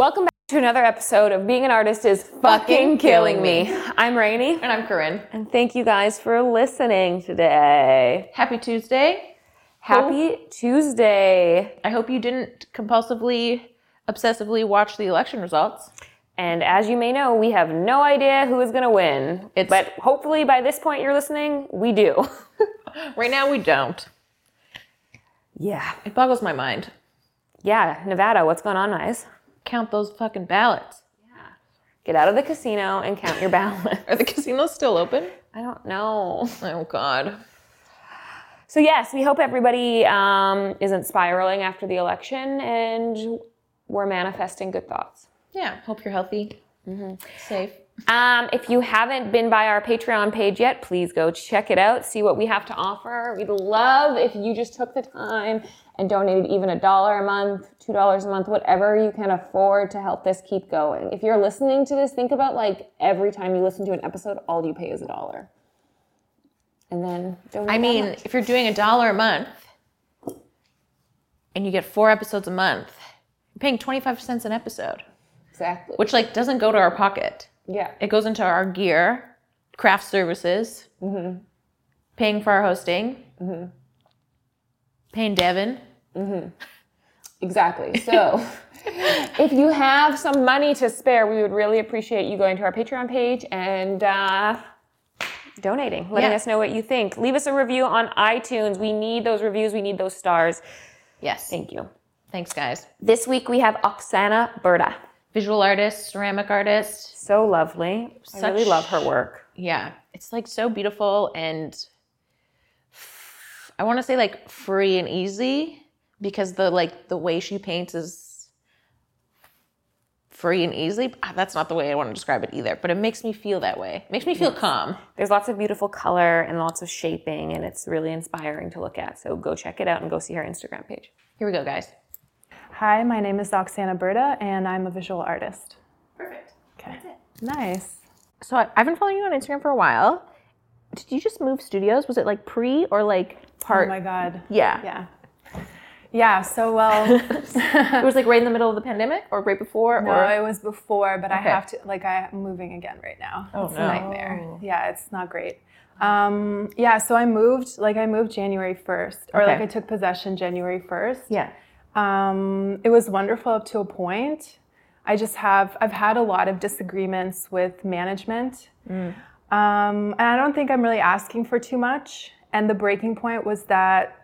Welcome back to another episode of Being an Artist is Fucking Killing Me. I'm Rainey, And I'm Corinne. and thank you guys for listening today. Happy Tuesday. Happy Tuesday. I hope you didn't compulsively, obsessively watch the election results. And as you may know, we have no idea who is going to win. It's- but hopefully by this point you're listening, we do. Right now, we don't. yeah. It boggles my mind. Yeah, Nevada, what's going on, guys? Count those fucking ballots. Yeah. Get out of the casino and count your ballot. Are the casinos still open? I don't know. Oh, God. So yes, we hope everybody um, isn't spiraling after the election, and we're manifesting good thoughts. Yeah, hope you're healthy, mm-hmm. safe. Um, if you haven't been by our Patreon page yet, please go check it out. See what we have to offer. We'd love if you just took the time and donated even a dollar a month, two dollars a month, whatever you can afford to help this keep going. If you're listening to this, think about like every time you listen to an episode, all you pay is a dollar, and then donate. I mean, much. if you're doing a dollar a month and you get four episodes a month, you're paying 25 cents an episode, exactly. which like doesn't go to our pocket. yeah. It goes into our gear, craft services, mm-hmm. paying for our hosting, mm-hmm. paying Devin. Exactly. So, if you have some money to spare, we would really appreciate you going to our Patreon page and uh, donating, letting Yeah. us know what you think. Leave us a review on iTunes. We need those reviews, we need those stars. Yes. Thank you. Thanks, guys. This week we have Oksana Berta. Visual artist, ceramic artist. So lovely. I really love her work. Yeah, it's like so beautiful and I want to say like free and easy because the like the way she paints is free and easy. Ah, That's not the way I want to describe it either, but it makes me feel that way. It makes me feel calm. There's lots of beautiful color and lots of shaping, and it's really inspiring to look at. So go check it out and go see her Instagram page. Here we go, guys. Hi, my name is Oksana Berta, and I'm a visual artist. Perfect. Okay. Nice. So I- I've been following you on Instagram for a while. Did you just move studios? Was it like pre or like part? Oh my God. Yeah. Yeah. Yeah, so well, It was like right in the middle of the pandemic or right before no, or it was before, but I have to, like, I'm moving again right now. Oh, it's no. a nightmare. Yeah, it's not great. Um, yeah, so I moved, like, I moved January 1st, or Okay. like I took possession January 1st. yeah. Um, it was wonderful up to a point. I just have, I've had a lot of disagreements with management. Um, and I don't think I'm really asking for too much. And the breaking point was that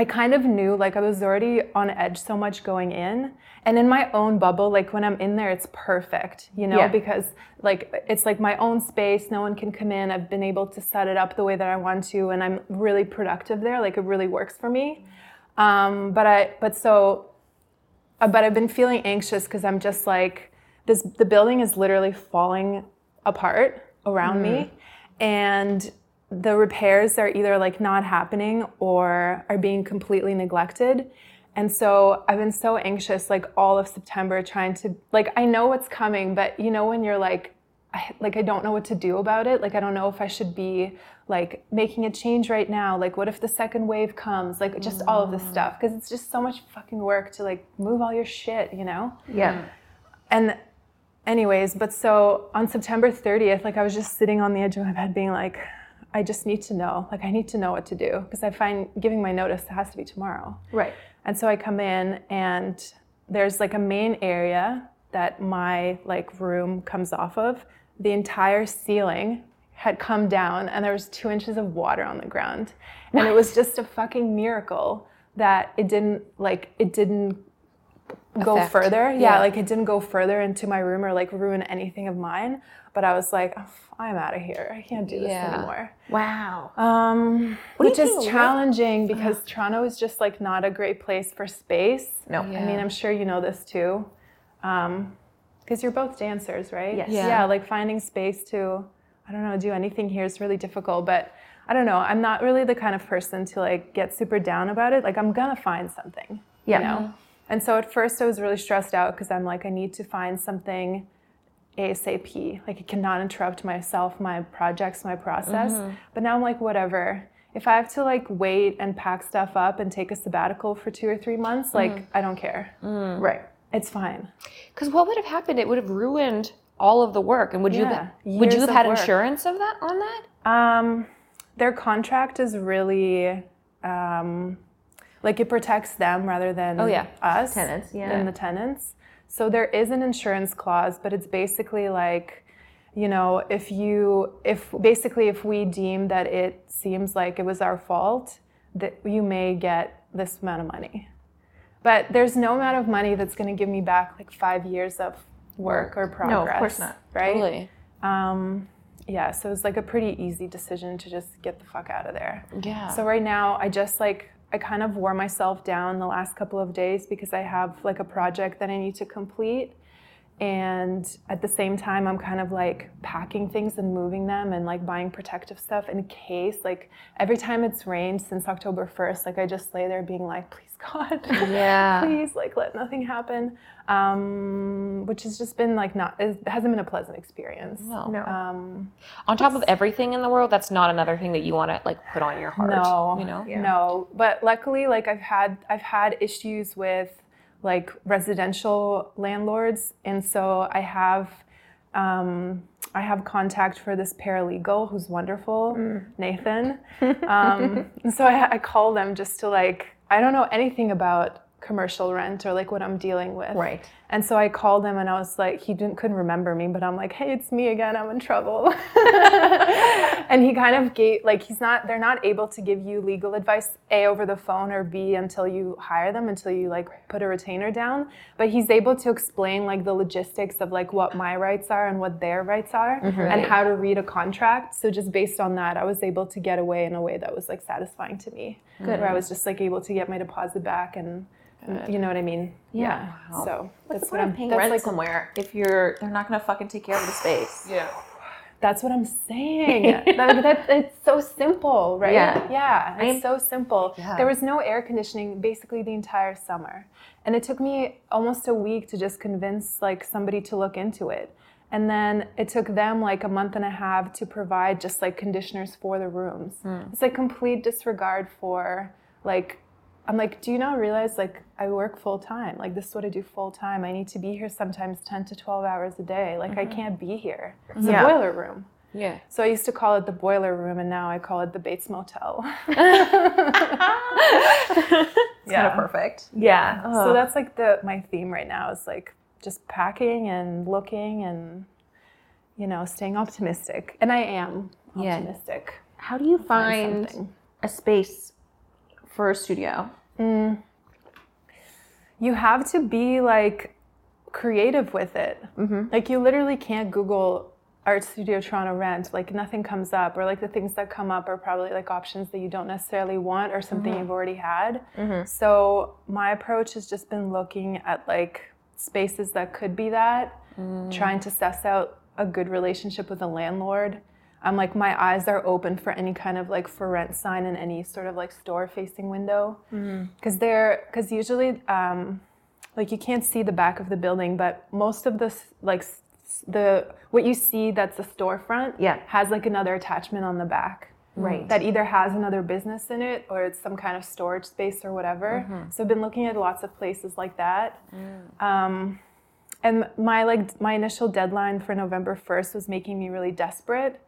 I kind of knew, like, I was already on edge so much going in. And in my own bubble, like, when I'm in there, it's perfect, you know, Yeah. because, like, it's like my own space. No one can come in. I've been able to set it up the way that I want to. And I'm really productive there. Like, it really works for me. Um, but I, but so, uh, but I've been feeling anxious because I'm just like, this, the building is literally falling apart around me. And the repairs are either like not happening or are being completely neglected. And so I've been so anxious like all of September trying to like I know what's coming, but you know when you're like I, like I don't know what to do about it. Like I don't know if I should be like making a change right now. Like what if the second wave comes? Like just all of this mm. stuff because it's just so much fucking work to like move all your shit, you know? Yeah. Mm. And anyways, but so on September 30th, like I was just sitting on the edge of my bed being like, I just need to know. Like I need to know what to do because I find giving my notice has to be tomorrow. Right. And so I come in and there's like a main area that my like room comes off of. The entire ceiling had come down and there was two inches of water on the ground. And it was just a fucking miracle that it didn't like it didn't go Affect. further. Yeah, Yeah. like it didn't go further into my room or like ruin anything of mine. But I was like, "Oh, I'm out of here. I can't do this Yeah. anymore. Wow. Um, which is think it challenging because Toronto is just like not a great place for space. No. I mean, I'm sure you know this too. Um, because you're both dancers, right? Yes. Yeah. Yeah. like finding space to, I don't know, do anything here is really difficult. But I don't know. I'm not really the kind of person to like get super down about it. Like I'm gonna find something. Yeah. You know. And so at first I was really stressed out because I'm like, I need to find something ASAP. Like it cannot interrupt myself, my projects, my process. But now I'm like, whatever. If I have to like wait and pack stuff up and take a sabbatical for two or three months, like I don't care. Right. It's fine. Because what would have happened? It would have ruined all of the work. And would you Yeah, would you have had work. insurance of that on that? Um, their contract is really um, like it protects them rather than Oh, yeah. us Tenants, yeah. than the tenants. So there is an insurance clause, but it's basically like, you know, if you if basically if we deem that it seems like it was our fault, that you may get this amount of money. But there's no amount of money that's going to give me back like five years of work or progress. No, of course not. Right? Totally. Um, yeah, so it was like a pretty easy decision to just get the fuck out of there. Yeah. So right now, I just like I kind of wore myself down the last couple of days because I have like a project that I need to complete. And at the same time, I'm kind of like packing things and moving them and like buying protective stuff in case. Like every time it's rained since October 1st, like I just lay there being like, please God, Yeah. please, like let nothing happen. Um, which has just been like not, it hasn't been a pleasant experience. No. No. Um, on top of everything in the world, that's not another thing that you want to like put on your heart. No, You know? no. But luckily, like I've had I've had issues with like residential landlords, and so I have um, I have contact for this paralegal who's wonderful, Nathan. Um, and so I, I call them just to like I don't know anything about commercial rent or like what I'm dealing with. Right. And so I called him and I was like, he didn't couldn't remember me, but I'm like, hey, it's me again. I'm in trouble. and he kind of gave like he's not they're not able to give you legal advice a over the phone or b until you hire them until you like put a retainer down. But he's able to explain like the logistics of like what my rights are and what their rights are mm-hmm. and how to read a contract. So just based on that, I was able to get away in a way that was like satisfying to me. Good. Where I was just like able to get my deposit back and. You know what I mean? Yeah. So What's that's the what I'm of paying rent like somewhere if you're they're not gonna fucking take care of the space? Yeah. That's what I'm saying. that, that, it's so simple, right? Yeah. Yeah, it's I- so simple. Yeah. There was no air conditioning basically the entire summer. And it took me almost a week to just convince like somebody to look into it. And then it took them like a month and a half to provide just like conditioners for the rooms. Hmm. It's like complete disregard for like I'm like, do you not realize like I work full time? Like this is what I do full time. I need to be here sometimes 10 to 12 hours a day. Like I mm-hmm. can't be here. It's Yeah. a boiler room. Yeah. So I used to call it the boiler room, and now I call it the Bates Motel. It's kind of perfect. Yeah. So that's like the my theme right now is like just packing and looking and you know staying optimistic, and I am Yeah. optimistic. How do you find a space for a studio? Mm. You have to be like creative with it. Mm-hmm. Like you literally can't Google art studio Toronto rent. Like nothing comes up, or like the things that come up are probably like options that you don't necessarily want or something mm-hmm. you've already had. Mm-hmm. So my approach has just been looking at like spaces that could be that, mm. trying to suss out a good relationship with a landlord. I'm like my eyes are open for any kind of like for rent sign in any sort of like store facing window because they're because usually um, like you can't see the back of the building, but most of the like the what you see that's the storefront Yeah. has like another attachment on the back. Right. That either has another business in it or it's some kind of storage space or whatever. So I've been looking at lots of places like that. Um, and my like my initial deadline for November 1st was making me really desperate.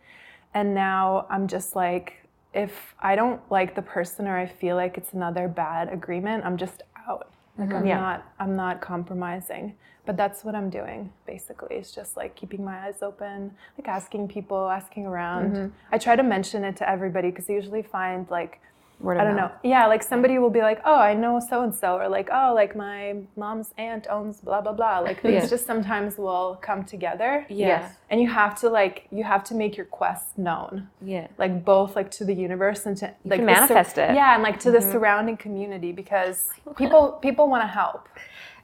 And now I'm just like if I don't like the person or I feel like it's another bad agreement, I'm just out. Like I'm mm-hmm. Yeah. not I'm not compromising. But that's what I'm doing basically. It's just like keeping my eyes open, like asking people, asking around. Mm-hmm. I try to mention it to everybody because I usually find like Word I don't know. Yeah, like somebody will be like, "Oh, I know so and so," or like, "Oh, like my mom's aunt owns blah blah blah." Like things Yeah. just sometimes will come together. Yeah. Yes. And you have to like you have to make your quest known, Yeah. like both like to the universe and to like can the sur- manifest it. Yeah, and like to the mm-hmm. surrounding community because people people want to help.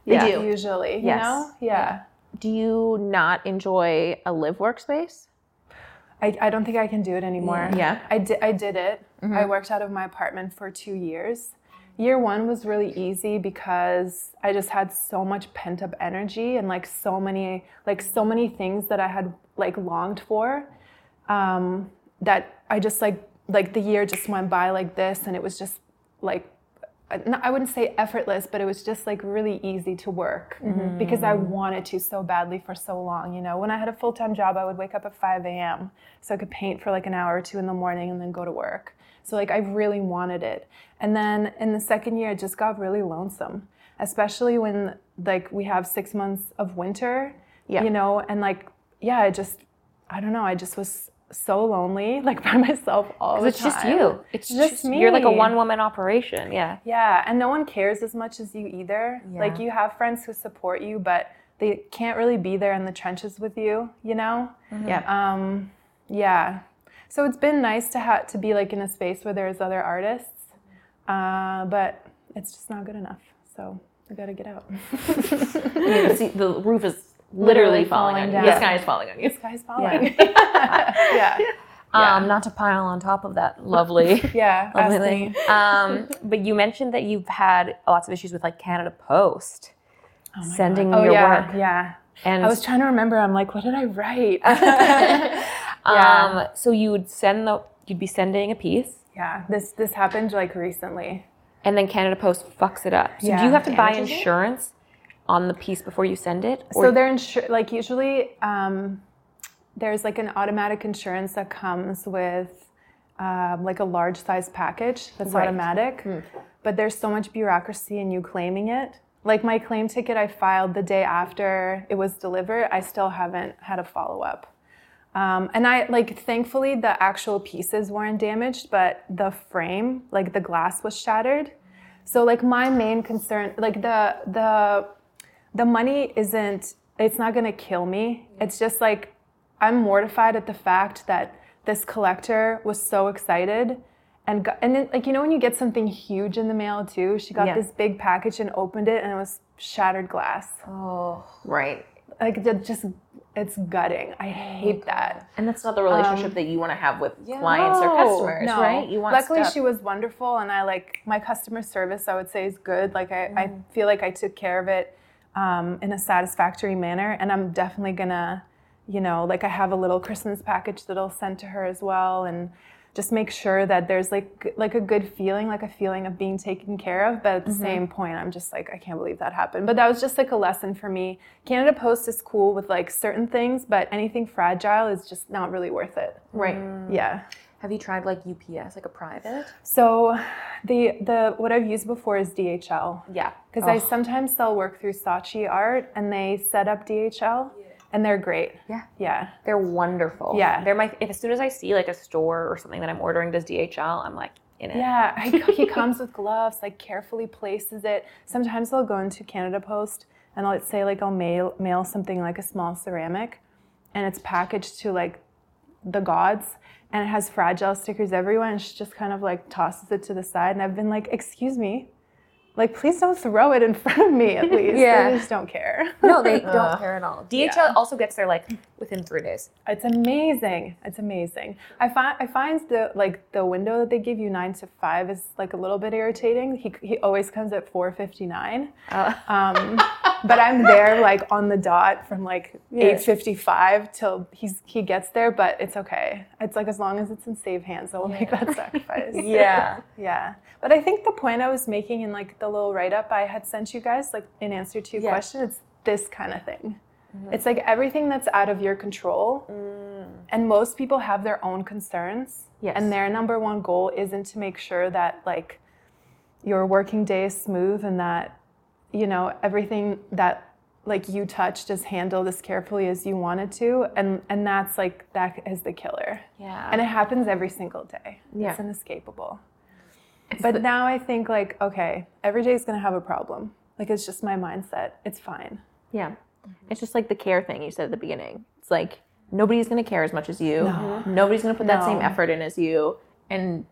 They Yeah, do. usually. You Yes. know? Yeah. Do you not enjoy a live workspace? I, I don't think I can do it anymore. Yeah. I did I did it. I worked out of my apartment for two years. Year one was really easy because I just had so much pent up energy and like so many like so many things that I had like longed for. Um, that I just like like the year just went by like this and it was just like I wouldn't say effortless, but it was just like really easy to work mm-hmm. because I wanted to so badly for so long. You know, when I had a full time job, I would wake up at 5 a.m. so I could paint for like an hour or two in the morning and then go to work. So like I really wanted it. And then in the second year, it just got really lonesome, especially when like we have six months of winter. Yeah. You know, and like yeah, I just I don't know, I just was so lonely, like by myself all the It's time. It's just you. It's just just, You're like a one woman operation. Yeah. Yeah, and no one cares as much as you either. Like you have friends who support you, but they can't really be there in the trenches with you, you know? Yeah. Um, yeah. So it's been nice to have to be like in a space where there's other artists, uh, but it's just not good enough. So I gotta get out. You see, the roof is literally, Literally falling, falling on down. you. The sky is falling on you. the sky's falling. Yeah. yeah. Um, not to pile on top of that lovely, Yeah. lovely thing. Um, but you mentioned that you've had lots of issues with like Canada Post sending Oh your yeah, work, yeah. and I was trying to remember. I'm like, what did I write? yeah. um, so you would send the, you'd be sending a piece, yeah. This this happened like recently. and then Canada Post fucks it up. So do you have to buy insurance on the piece before you send it? so they're insur- like usually um, there's like an automatic insurance that comes with um, like a large size package that's Right. automatic but there's so much bureaucracy in you claiming it like my claim ticket i filed the day after it was delivered i still haven't had a follow-up um, and i like thankfully the actual pieces weren't damaged but the frame like the glass was shattered so like my main concern like the the the money isn't it's not going to kill me it's just like i'm mortified at the fact that this collector was so excited and got, and it, like you know when you get something huge in the mail too she got Yeah. this big package and opened it and it was shattered glass oh, Right. like that just it's gutting i hate that And that's not the relationship that you want to have with clients or customers, no. right? You want Luckily, stuff. she was wonderful, and I like my customer service. I would say is good. Like I, Mm-hmm. I feel like I took care of it um, in a satisfactory manner, and I'm definitely gonna, you know, like I have a little Christmas package that I'll send to her as well, and just make sure that there's like like a good feeling, like a feeling of being taken care of. But at the Mm-hmm. same point, I'm just like I can't believe that happened. But that was just like a lesson for me. Canada Post is cool with like certain things, but anything fragile is just not really worth it. right. Yeah. Have you tried like UPS, like a private? So the the what I've used before is DHL. Yeah, Because I sometimes sell work through Saatchi Art and they set up DHL and they're great. Yeah. Yeah. They're wonderful. Yeah. They're my if as soon as I see like a store or something that I'm ordering does DHL, I'm like in it. Yeah. I, he comes with gloves, like carefully places it. Sometimes I'll go into Canada Post and I'll say like I'll mail mail something like a small ceramic and it's packaged to like the gods and it has fragile stickers everywhere and she just kind of like tosses it to the side and I've been like, excuse me. Like, please don't throw it in front of me at least. Yeah. They just don't care. No, they don't care at all. DHL Yeah. also gets there like within three days. It's amazing. It's amazing. I find I find the like the window that they give you nine to five is like a little bit irritating. He he always comes at four fifty nine, um, but I'm there like on the dot from like eight fifty five till he's he gets there. But it's okay. It's like as long as it's in safe hands, I will make that sacrifice. Yeah. Yeah. But I think the point I was making in like the little write up I had sent you guys, like in answer to your Yeah. question, it's this kind of thing. Mm-hmm. It's like everything that's out of your control. Mm. And most people have their own concerns. Yes. And their number one goal isn't to make sure that like your working day is smooth and that, you know, everything that like you touched is handled as carefully as you wanted to. And and that's like that is the killer. Yeah. And it happens every single day. Yeah. It's inescapable. But now I think like, okay, every day is gonna have a problem. Like it's just my mindset. It's fine. Yeah. It's just like the care thing you said at the beginning. It's like nobody's going to care as much as you. Nobody's going to put that same effort in as you. And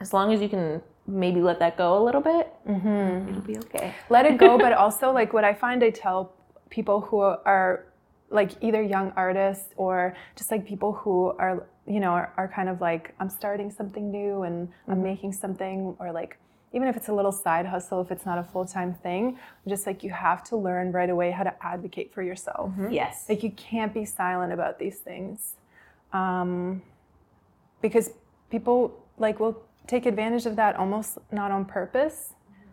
as long as you can maybe let that go a little bit, mm-hmm. it'll be okay. Let it go, but also like what I find I tell people who are like either young artists or just like people who are you know are, are kind of like I'm starting something new and I'm making something or like even if it's a little side hustle if it's not a full-time thing just like you have to learn right away how to advocate for yourself Yes. like you can't be silent about these things um, because people like will take advantage of that almost not on purpose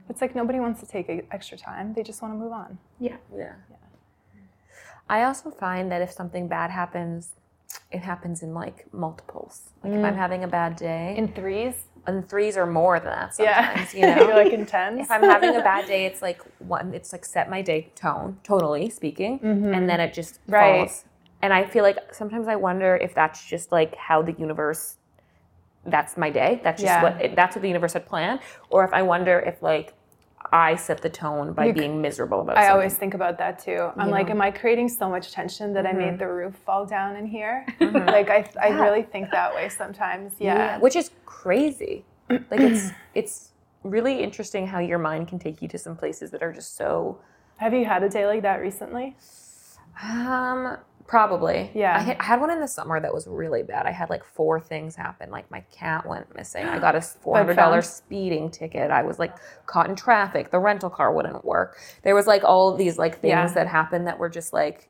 It's like nobody wants to take extra time. They just want to move on. Yeah. Yeah. I also find that if something bad happens, it happens in like multiples. Like if I'm having a bad day, In threes? and threes or more than that Yeah. you know. Like in tens? if I'm having a bad day, it's like one. It's like set my day tone, totally speaking, and then it just Mm-hmm. Right. falls. And I feel like sometimes I wonder if that's just like how the universe. That's my day. That's just Yeah. what it, that's what the universe had planned. Or if I wonder if like I set the tone by You being miserable about I something. always think about that too. I'm like, am I creating so much tension that I Mm-hmm. made the roof fall down in here? Like, I, I really think that way sometimes. Yeah. which is crazy. Like it's it's really interesting how your mind can take you to some places that are just so Have you had a day like that recently? Um, probably. Yeah. I had, I had one in the summer that was really bad. I had like four things happen. Like my cat went missing. I got a four hundred dollars speeding ticket. I was like caught in traffic. The rental car wouldn't work. There was like all these like things Yeah. that happened that were just like,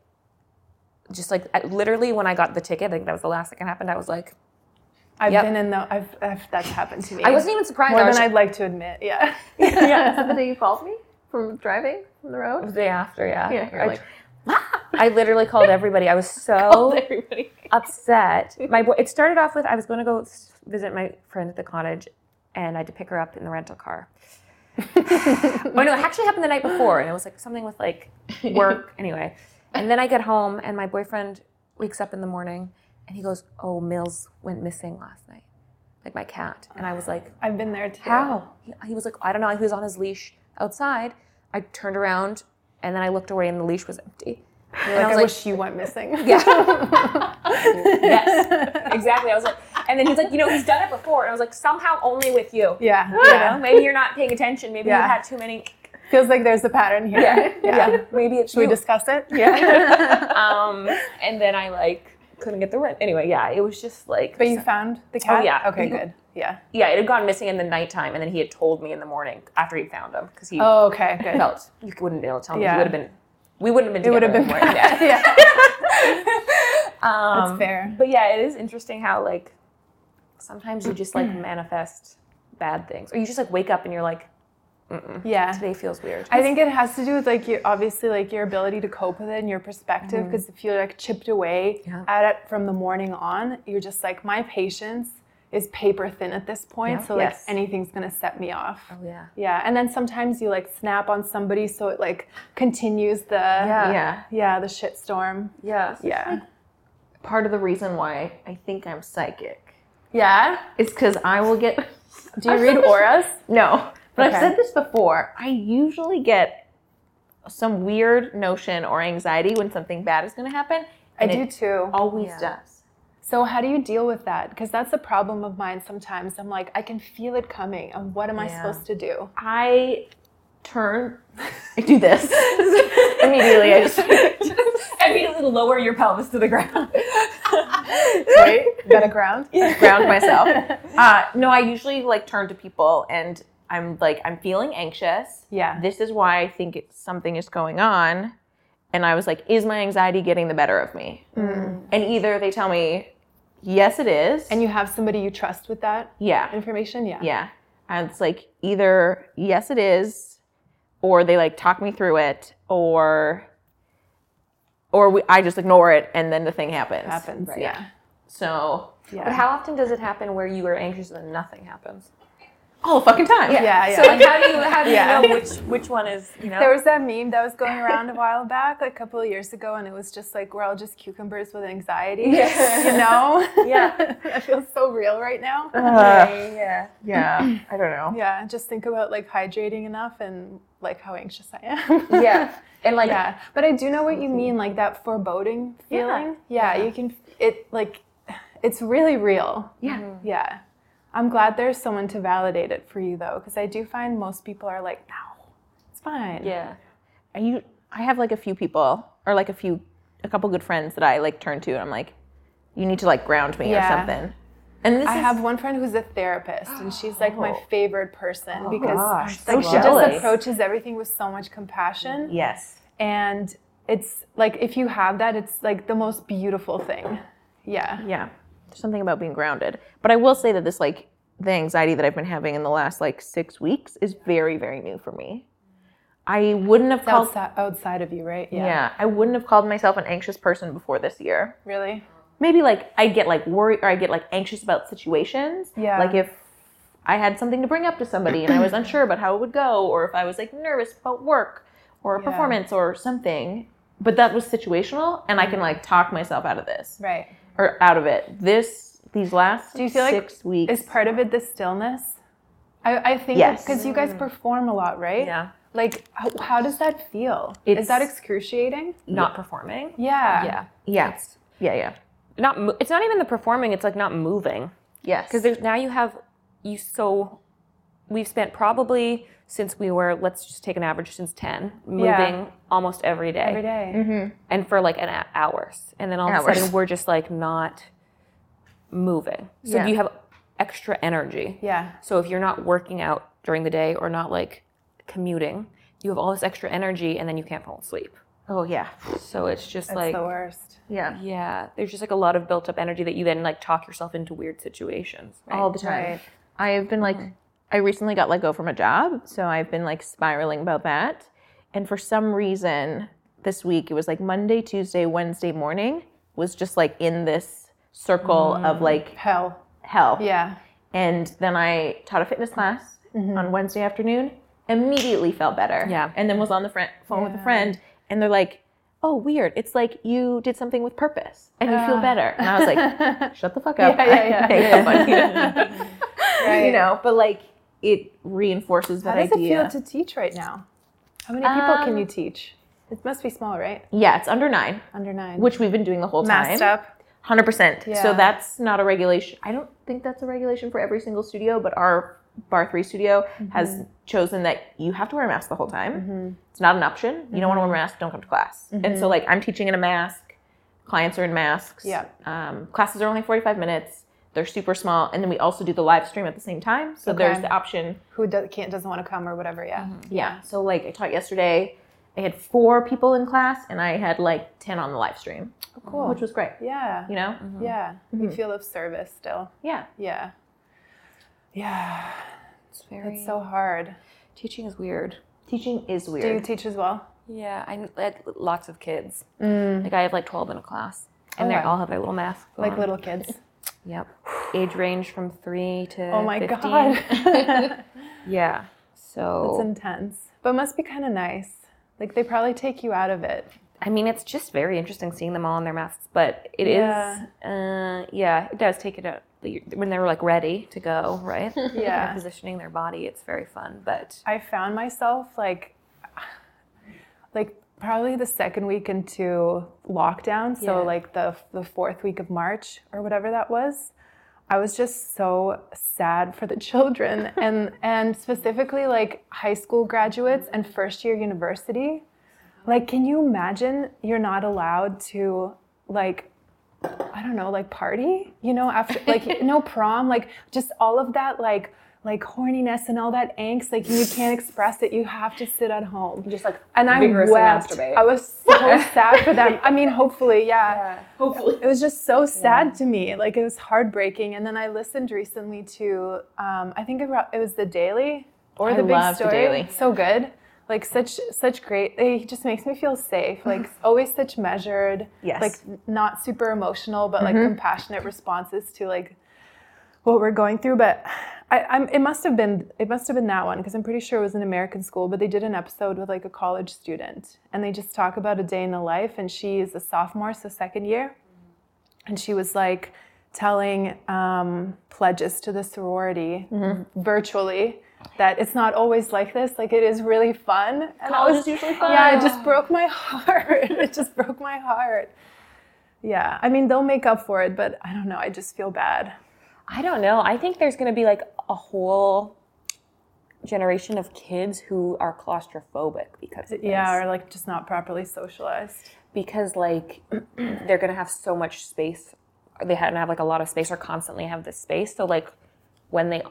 just like I, literally when I got the ticket, I think that was the last thing that happened. I was like, I've Yep. been in the, I've, I've, that's happened to me. I wasn't even surprised. More I was than I'd like to admit. Yeah. yeah. Is that the day you called me from driving from the road. the day after, yeah. Yeah. You're I, like, I literally called everybody. I was so upset. My boy. It started off with I was going to go visit my friend at the cottage, and I had to pick her up in the rental car. oh no, it actually happened the night before, and it was like something with like work anyway. And then I get home, and my boyfriend wakes up in the morning, and he goes, "Oh, Mills went missing last night, like my cat." And I was like, I've been there too. "How?" He, he was like, "I don't know." He was on his leash outside. I turned around, and then I looked away, and the leash was empty. And like, I I, like, wish you went missing. yeah. yes. Exactly. I was like, and then he's like, you know, he's done it before. And I was like, somehow only with you. Yeah. You know, maybe you're not paying attention. Maybe Yeah. you had too many. Feels like there's a pattern here. Yeah. Yeah. Maybe it's Should we you. discuss it? Yeah. um, and then I like couldn't get the rent. Anyway, yeah, it was just like. But you found the cat? Oh, yeah. Okay, You- good. Yeah. yeah, it had gone missing in the nighttime, and then he had told me in the morning after he found him because he Oh, okay, good. felt you wouldn't be able to tell me. Yeah. He would have been. We wouldn't have been. It would have been bad. anymore. yeah. Um, That's fair. But yeah, it is interesting how like sometimes you just like manifest bad things, or you just like wake up and you're like, Yeah. today feels weird. I think it has to do with like your obviously like your ability to cope with it and your perspective. Because if you're like chipped away Yeah. at it from the morning on, you're just like my patience is paper thin at this point. Yeah. So like Yes. anything's gonna set me off. oh yeah, Yeah, and then sometimes you like snap on somebody, so it like continues the Yeah. Yeah. yeah the shit storm. yeah, Yeah, Part of the reason why I think I'm psychic yeah. is because I will get. Do you read auras? No, but I've said this before. I usually get some weird notion or anxiety when something bad is going to happen. I do too. Always Yeah. does. So how do you deal with that? Because that's a problem of mine. Sometimes I'm like, I can feel it coming, and what am I supposed to do? I turn. I do this immediately. I just immediately lower your pelvis to the ground. Right? Got a ground? ground myself. Uh, no, I usually like turn to people and I'm like, I'm feeling anxious. Yeah. This is why I think it's, something is going on. And I was like, is my anxiety getting the better of me? And either they tell me, yes, it is. And you have somebody you trust with that yeah. information? Yeah. Yeah. And it's like either yes, it is, or they like talk me through it, or or we, I just ignore it and then the thing happens. Happens. Right. Yeah. So Yeah. But how often does it happen where you are anxious and then nothing happens? All the fucking time. Yeah, yeah. So like, how do you how do you Yeah. know which which one is you know? There was that meme that was going around a while back, like a couple of years ago, and it was just like we're all just cucumbers with anxiety. Yeah. You know? Yeah. that feels so real right now. Uh, yeah. Yeah. I don't know. Yeah, just think about like hydrating enough and like how anxious I am. Yeah. And like yeah, but I do know what you mean, like that foreboding feeling. Yeah. Yeah, you can. It like, it's really real. Yeah. Mm-hmm. Yeah, I'm glad there's someone to validate it for you though, because I do find most people are like, no, it's fine. yeah. Are you I have like a few people or like a few a couple good friends that I like turn to and I'm like, you need to like ground me Yeah. or something. And this I is have one friend who's a therapist, and she's like my oh. favorite person oh because gosh, like so she just approaches everything with so much compassion. Yes. and it's like if you have that it's like the most beautiful thing yeah Yeah. There's something about being grounded. But I will say that this like the anxiety that I've been having in the last like six weeks is very, very new for me. I wouldn't have called. outside, outside of you, right? Yeah. I wouldn't have called myself an anxious person before this year. Really? Maybe like I get like worried or I get like anxious about situations. Yeah. Like if I had something to bring up to somebody and I was unsure about how it would go, or if I was like nervous about work or a Yeah. performance or something. But that was situational, and I can like talk myself out of this Right. Or out of it. This these last Do you feel like six weeks. Is part of it the stillness? I, I think Yes. because you guys mm. perform a lot, right? Yeah. Like, how, how does that feel? It's- Is that excruciating? Not performing. Yeah. Yeah. yeah, yeah, yeah. Not. It's not even the performing. It's like not moving. Yes, because now you have you so we've spent probably since we were let's just take an average since 10 moving Yeah. almost every day, Every day. Mm-hmm. and for like an a- hours and then all of a sudden we're just like not moving so Yeah. you have extra energy Yeah. so if you're not working out during the day or not like commuting you have all this extra energy and then you can't fall asleep oh yeah, so it's just That's like the worst. yeah, yeah there's just like a lot of built up energy that you then like talk yourself into weird situations right? all the time. Right. I have been like, mm-hmm. I recently got let go from a job, so I've been like spiraling about that. And for some reason, this week it was like Monday, Tuesday, Wednesday morning was just like in this circle of like Hell. hell. Yeah. And then I taught a fitness class on Wednesday afternoon. Immediately felt better. Yeah. And then was on the fr- phone with a friend, and they're like, "Oh, weird. It's like you did something with purpose, and you feel Ah. better." And I was like, "Shut the fuck up." Yeah, yeah, yeah. Funny. Right. You know, but like it reinforces that How that does idea. it feel to teach right now? How many people can Um, you teach? It must be small, right? yeah, it's under nine, Under nine. which we've been doing the whole time. Masked up. Hundred percent. Yeah. So that's not a regulation. I don't think that's a regulation for every single studio, but our Barre3 studio has chosen that you have to wear a mask the whole time. It's not an option. You don't want to wear a mask, don't come to class. And so, like, I'm teaching in a mask. Clients are in masks. Yeah. Um, classes are only 45 minutes. They're super small, and then we also do the live stream at the same time. So there's the option. Who do, can't doesn't want to come or whatever. Mm-hmm. Yeah. Yeah. So like I taught yesterday, I had four people in class, and I had like 10 on the live stream, oh, Cool. which was great. yeah. You know? Mm-hmm. Mm-hmm. Yeah. You feel of service still. Yeah. Yeah. Yeah. it's very It's so hard. teaching is weird Teaching is weird. Do you teach as well? Yeah, I like lots of kids. Mm. Like I have like twelve in a class, and Oh, they wow. all have their little masks. Like on. little kids? Yep. Age range from three to. Oh my 15. God. Yeah. So It's intense. But must be kind of nice. Like they probably take you out of it. I mean, it's just very interesting seeing them all in their masks, but it is. Yeah. Uh, yeah, it does take it out when they're like ready to go, right? Yeah. They're positioning their body. It's very fun, but I found myself like, like probably the second week into lockdown. So Yeah. like the the fourth week of March or whatever that was. I was just so sad for the children and and specifically like high school graduates and first year university. Like, can you imagine you're not allowed to like I don't know, like party, you know, after like no prom, like just all of that like like horniness and all that angst, like you can't express it. You have to sit at home. just like And I wept. masturbate. I was so sad for them. I mean, hopefully, yeah. Hopefully. It was just so sad to me. Like it was heartbreaking. And then I listened recently to, um, I think it was the Daily or I the Big love The Story. Daily. So good. Like such such great. It just makes me feel safe. Like always such measured. Yes. Like not super emotional, but like compassionate responses to like what we're going through. But I, I'm, it must have been it must have been that one because I'm pretty sure it was an American school. But they did an episode with like a college student, and they just talk about a day in the life. And she is a sophomore, so second year, and she was like telling um, pledges to the sorority virtually that it's not always like this. Like it is really fun. And College was- is usually fun. Yeah, it just broke my heart. it just broke my heart. Yeah, I mean they'll make up for it, but I don't know. I just feel bad. I don't know. I think there's going to be like a whole generation of kids who are claustrophobic because of Yeah, this. or like just not properly socialized. because like they're going to have so much space. They don't have like a lot of space or constantly have this space. So like when they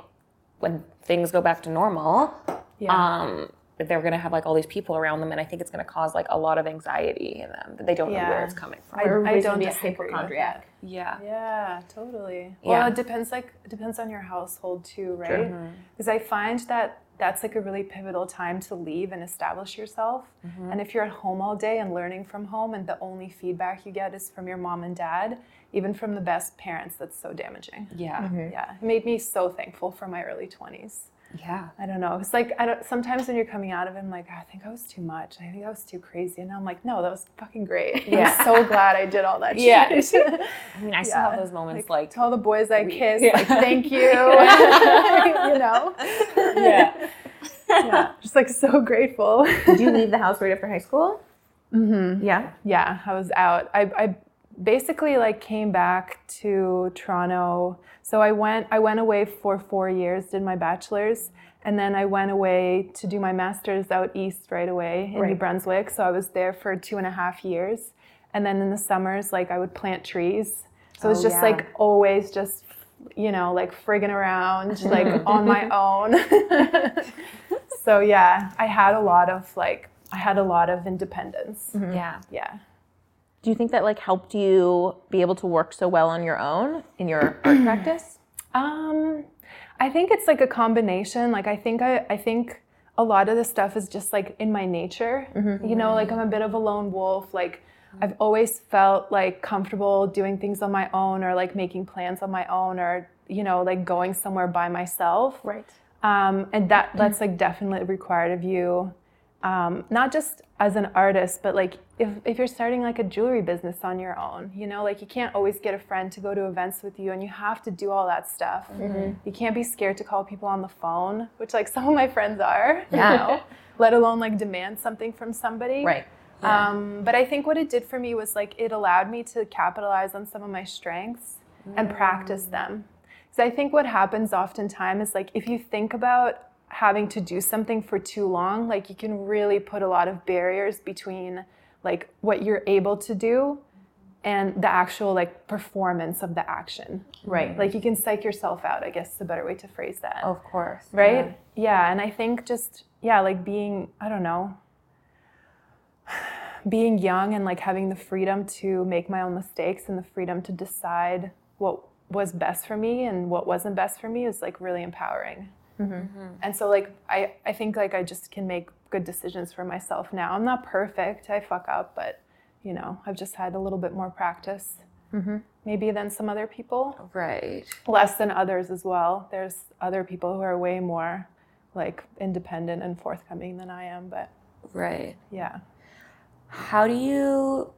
when things go back to normal, Yeah. um, they're going to have like all these people around them and i think it's going to cause like a lot of anxiety in them that they don't know where it's coming from I, Or I don't to be a disagree with hypochondriac. yeah Yeah, totally. Yeah. Well, it depends like it depends on your household too, right? Mm-hmm. Because I find that that's like a really pivotal time to leave and establish yourself. Mm-hmm. And if you're at home all day and learning from home and the only feedback you get is from your mom and dad, even from the best parents, that's so damaging. yeah mm-hmm. Yeah. It made me so thankful for my early 20s. Yeah I don't know. It's like I don't. Sometimes when you're coming out of it, I'm like, I think I was too much. I think I was too crazy. And I'm like, no, that was fucking great. Yeah. I'm so glad I did all that Yeah. shit. i mean i still have those moments like, to all the boys I kissed, Yeah. like thank you. you know. yeah Yeah. Just like so grateful. Did you leave the house right after high school? Mm-hmm. Yeah. yeah, I was out. I, I basically like came back to Toronto. So I went I went away for four years, did my bachelor's, and then I went away to do my master's out east right away in New Brunswick. So I was there for two and a half years. And then in the summers, like I would plant trees. So it was Oh, just yeah. like always just you know, like frigging around, like on my own. so yeah, I had a lot of like I had a lot of independence. Mm-hmm. yeah Yeah. Do you think that like helped you be able to work so well on your own in your art practice? Um, I think it's like a combination. Like I think I, I think a lot of the stuff is just like in my nature. You know, like I'm a bit of a lone wolf. Like I've always felt like comfortable doing things on my own or like making plans on my own or you know like going somewhere by myself. Right. Um, and that that's like definitely required of you. Um, not just as an artist, but like if, if you're starting like a jewelry business on your own, you know, like you can't always get a friend to go to events with you and you have to do all that stuff. You can't be scared to call people on the phone, which like some of my friends are, Yeah. you know, let alone like demand something from somebody. Right. Um, but I think what it did for me was like it allowed me to capitalize on some of my strengths and practice them. Because I think what happens oftentimes is like if you think about having to do something for too long, like you can really put a lot of barriers between like what you're able to do and the actual like performance of the action. Right. Like you can psych yourself out, I guess is a better way to phrase that of course right yeah. and i think just yeah like being i don't know being young and like having the freedom to make my own mistakes and the freedom to decide what was best for me and what wasn't best for me is like really empowering Mm-hmm. Mm-hmm. and so like I, I think like i just can make good decisions for myself now. I'm not perfect. I fuck up but you know i've just had a little bit more practice mm-hmm. maybe than some other people. Right. Less than others as well. There's other people who are way more like independent and forthcoming than I am, but right. yeah. how do you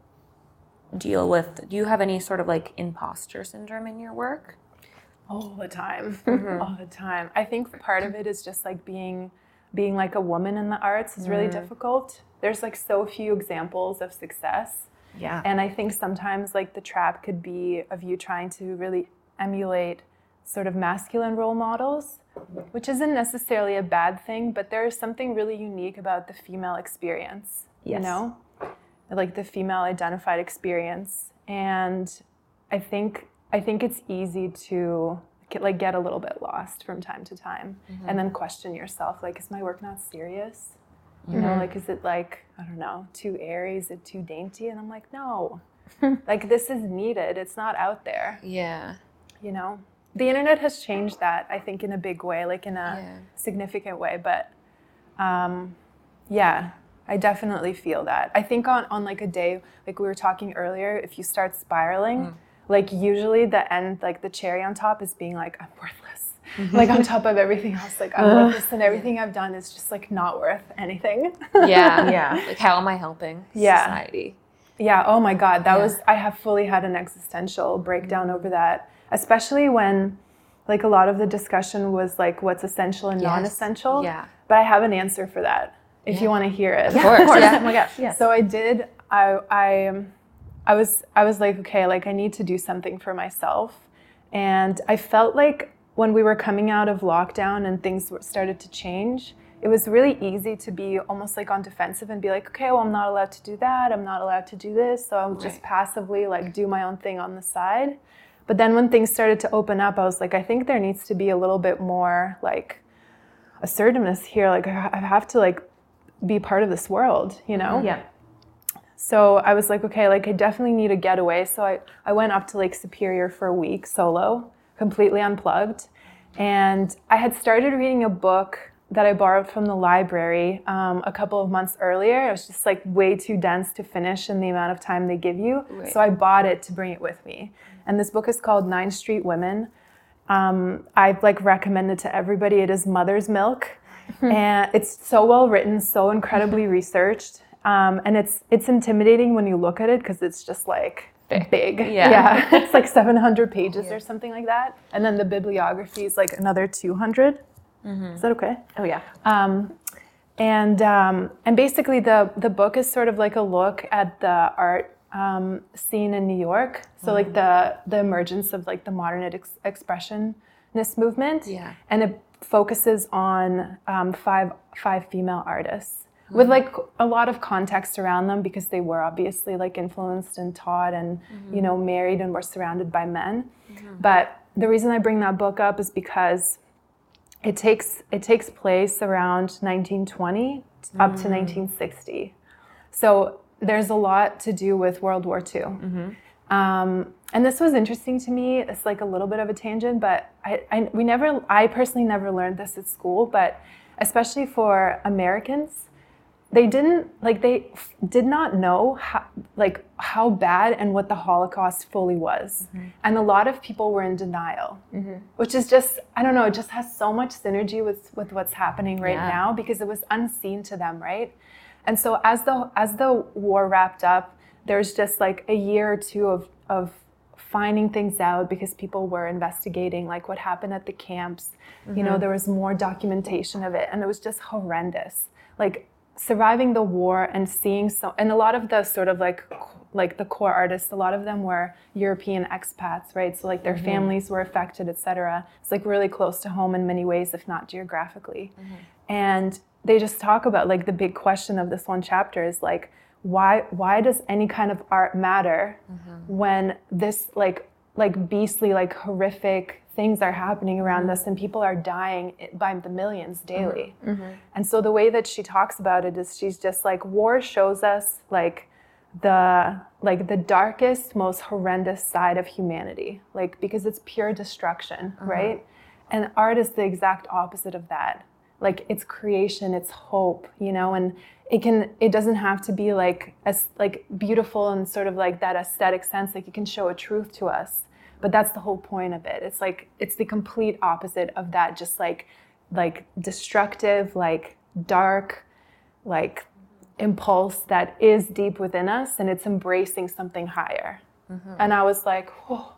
deal with do you have any sort of like imposter syndrome in your work All the time. Mm-hmm. All the time. I think part of it is just like being being like a woman in the arts is really mm-hmm. difficult. There's like so few examples of success. Yeah. And I think sometimes like the trap could be of you trying to really emulate sort of masculine role models, which isn't necessarily a bad thing, but there is something really unique about the female experience, yes. you know? Like the female identified experience. And I think I think it's easy to get, like get a little bit lost from time to time mm-hmm. and then question yourself like is my work not serious? You know, mm-hmm. like, is it like, I don't know, too airy? Is it too dainty? And I'm like, no, like, this is needed. It's not out there, yeah you know? The internet has changed that, I think, in a big way, like in a Yeah. significant way. But um, yeah, I definitely feel that. I think on, on like a day, like we were talking earlier, if you start spiraling, mm. Like usually the end, like the cherry on top is being like, I'm worthless. like on top of everything else, like I'm worthless and everything I've done is just like not worth anything. yeah Yeah. like how am i helping Yeah. society Yeah, oh my God. That Yeah. was, I have fully had an existential breakdown over that, especially when like a lot of the discussion was like what's essential and Yes. non essential. Yeah. But I have an answer for that if you want to hear it. of course yeah Oh my gosh. Yes. So I did, I, I, um, I was, I was like, okay, like I need to do something for myself. And I felt like when we were coming out of lockdown and things started to change, it was really easy to be almost like on defensive and be like, okay, well, I'm not allowed to do that. I'm not allowed to do this. So I'll just Right. passively like do my own thing on the side. But then when things started to open up, I was like, I think there needs to be a little bit more like assertiveness here. Like I I have to like be part of this world, you know? Yeah. So I was like, okay, like I definitely need a getaway. So I, I went up to Lake Superior for a week solo, completely unplugged. And I had started reading a book that I borrowed from the library um, a couple of months earlier. It was just like way too dense to finish in the amount of time they give you. So I bought it to bring it with me. And this book is called Ninth Street Women. Um, I've like recommended to everybody. It is Mother's Milk, and it's so well written, so incredibly researched, um, and it's it's intimidating when you look at it because it's just like big. Yeah. it's like 700 pages or something like that, and then the bibliography is like another 200. Is that okay? Oh yeah. Um, and um, and basically the the book is sort of like a look at the art um, scene in New York. So like the the emergence of like the modern ex- expressionist movement. Yeah. And it focuses on um, five five female artists with mm-hmm. like a lot of context around them because they were obviously like influenced and taught and you mm-hmm. know married and were surrounded by men. Mm-hmm. But the reason I bring that book up is because it takes it takes place around 1920 up to mm. 1960. So there's a lot to do with World War II. Um, and this was interesting to me. It's like a little bit of a tangent, but I, I we never I personally never learned this at school, but especially for Americans, they didn't like they f- did not know how like how bad and what the holocaust fully was. Mm-hmm. And a lot of people were in denial mm-hmm. which is just i don't know it just has so much synergy with with what's happening right Yeah. now because it was unseen to them right? And so as the as the war wrapped up there's just like a year or two of of finding things out because people were investigating like what happened at the camps. You know mm-hmm. there was more documentation of it and it was just horrendous. Like surviving the war and seeing so and a lot of the sort of like like the core artists a lot of them were european expats right? So like their mm-hmm. families were affected etc it's like really close to home in many ways if not geographically. Mm-hmm. And they just talk about like the big question of this one chapter is like why why does any kind of art matter mm-hmm. when this like like beastly like horrific things are happening around mm-hmm. us and people are dying by the millions mm-hmm. daily. Mm-hmm. And so the way that she talks about it is she's just like war shows us like the like the darkest most horrendous side of humanity like because it's pure destruction uh-huh. right? And art is the exact opposite of that. Like it's creation it's hope you know and it can it doesn't have to be like as like beautiful and sort of like that aesthetic sense like it can show a truth to us but that's the whole point of it. It's like it's the complete opposite of that just like like destructive like dark like impulse that is deep within us and it's embracing something higher. Mm-hmm. And i was like oh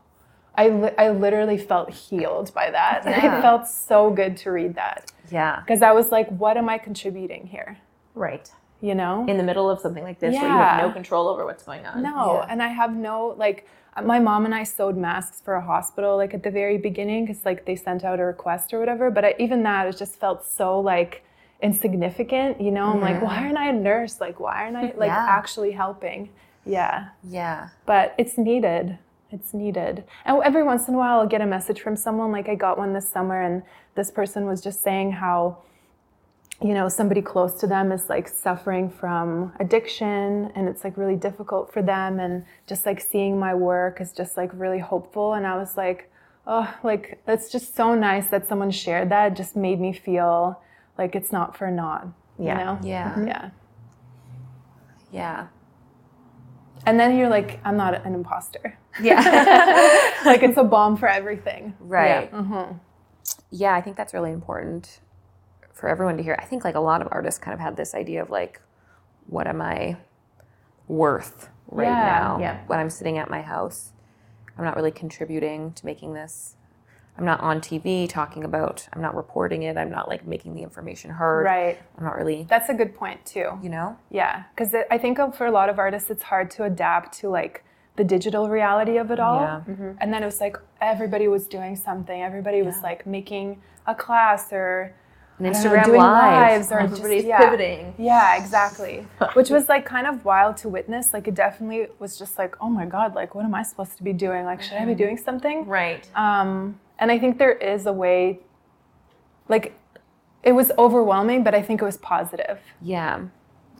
I, li- I literally felt healed by that. Yeah. it felt so good to read that. Yeah. because i was like what am i contributing here? Right. you know? In the middle of something like this where you have no control over what's going on. no. And i have no like my mom and i sewed masks for a hospital like at the very beginning because like they sent out a request or whatever but I, even that it just felt so like insignificant you know? I'm like why mm-hmm. aren't i a nurse? Like why aren't i like Yeah. actually helping? Yeah. Yeah. but it's needed. It's needed. And every once in a while i'll get a message from someone like i got one this summer and this person was just saying how you know somebody close to them is like suffering from addiction and it's like really difficult for them and just like seeing my work is just like really hopeful and i was like oh like it's just so nice that someone shared that it just made me feel like it's not for naught Yeah. you know Yeah. Mm-hmm. yeah Yeah. and then you're like i'm not an imposter Yeah. like it's a bomb for everything right. Yeah. Mm-hmm. Yeah, I think that's really important for everyone to hear. I think like a lot of artists kind of had this idea of like, what am I worth right Yeah, now yeah. when I'm sitting at my house? I'm not really contributing to making this. I'm not on TV talking about. I'm not reporting it. I'm not like making the information heard. right I'm not really. that's a good point too You know. Yeah, because I think for a lot of artists, it's hard to adapt to like the digital reality of it all. Yeah. Mm-hmm. And then it was like everybody was doing something. Everybody was like making a class or And I don't know, Instagram doing live. lives or just- Everybody's yeah. pivoting. Yeah, exactly. Which was like kind of wild to witness. Like it definitely was just like, oh my god, like what am I supposed to be doing? Like should I be doing something? Right. Um, and I think there is a way, like, it was overwhelming, but I think it was positive. Yeah.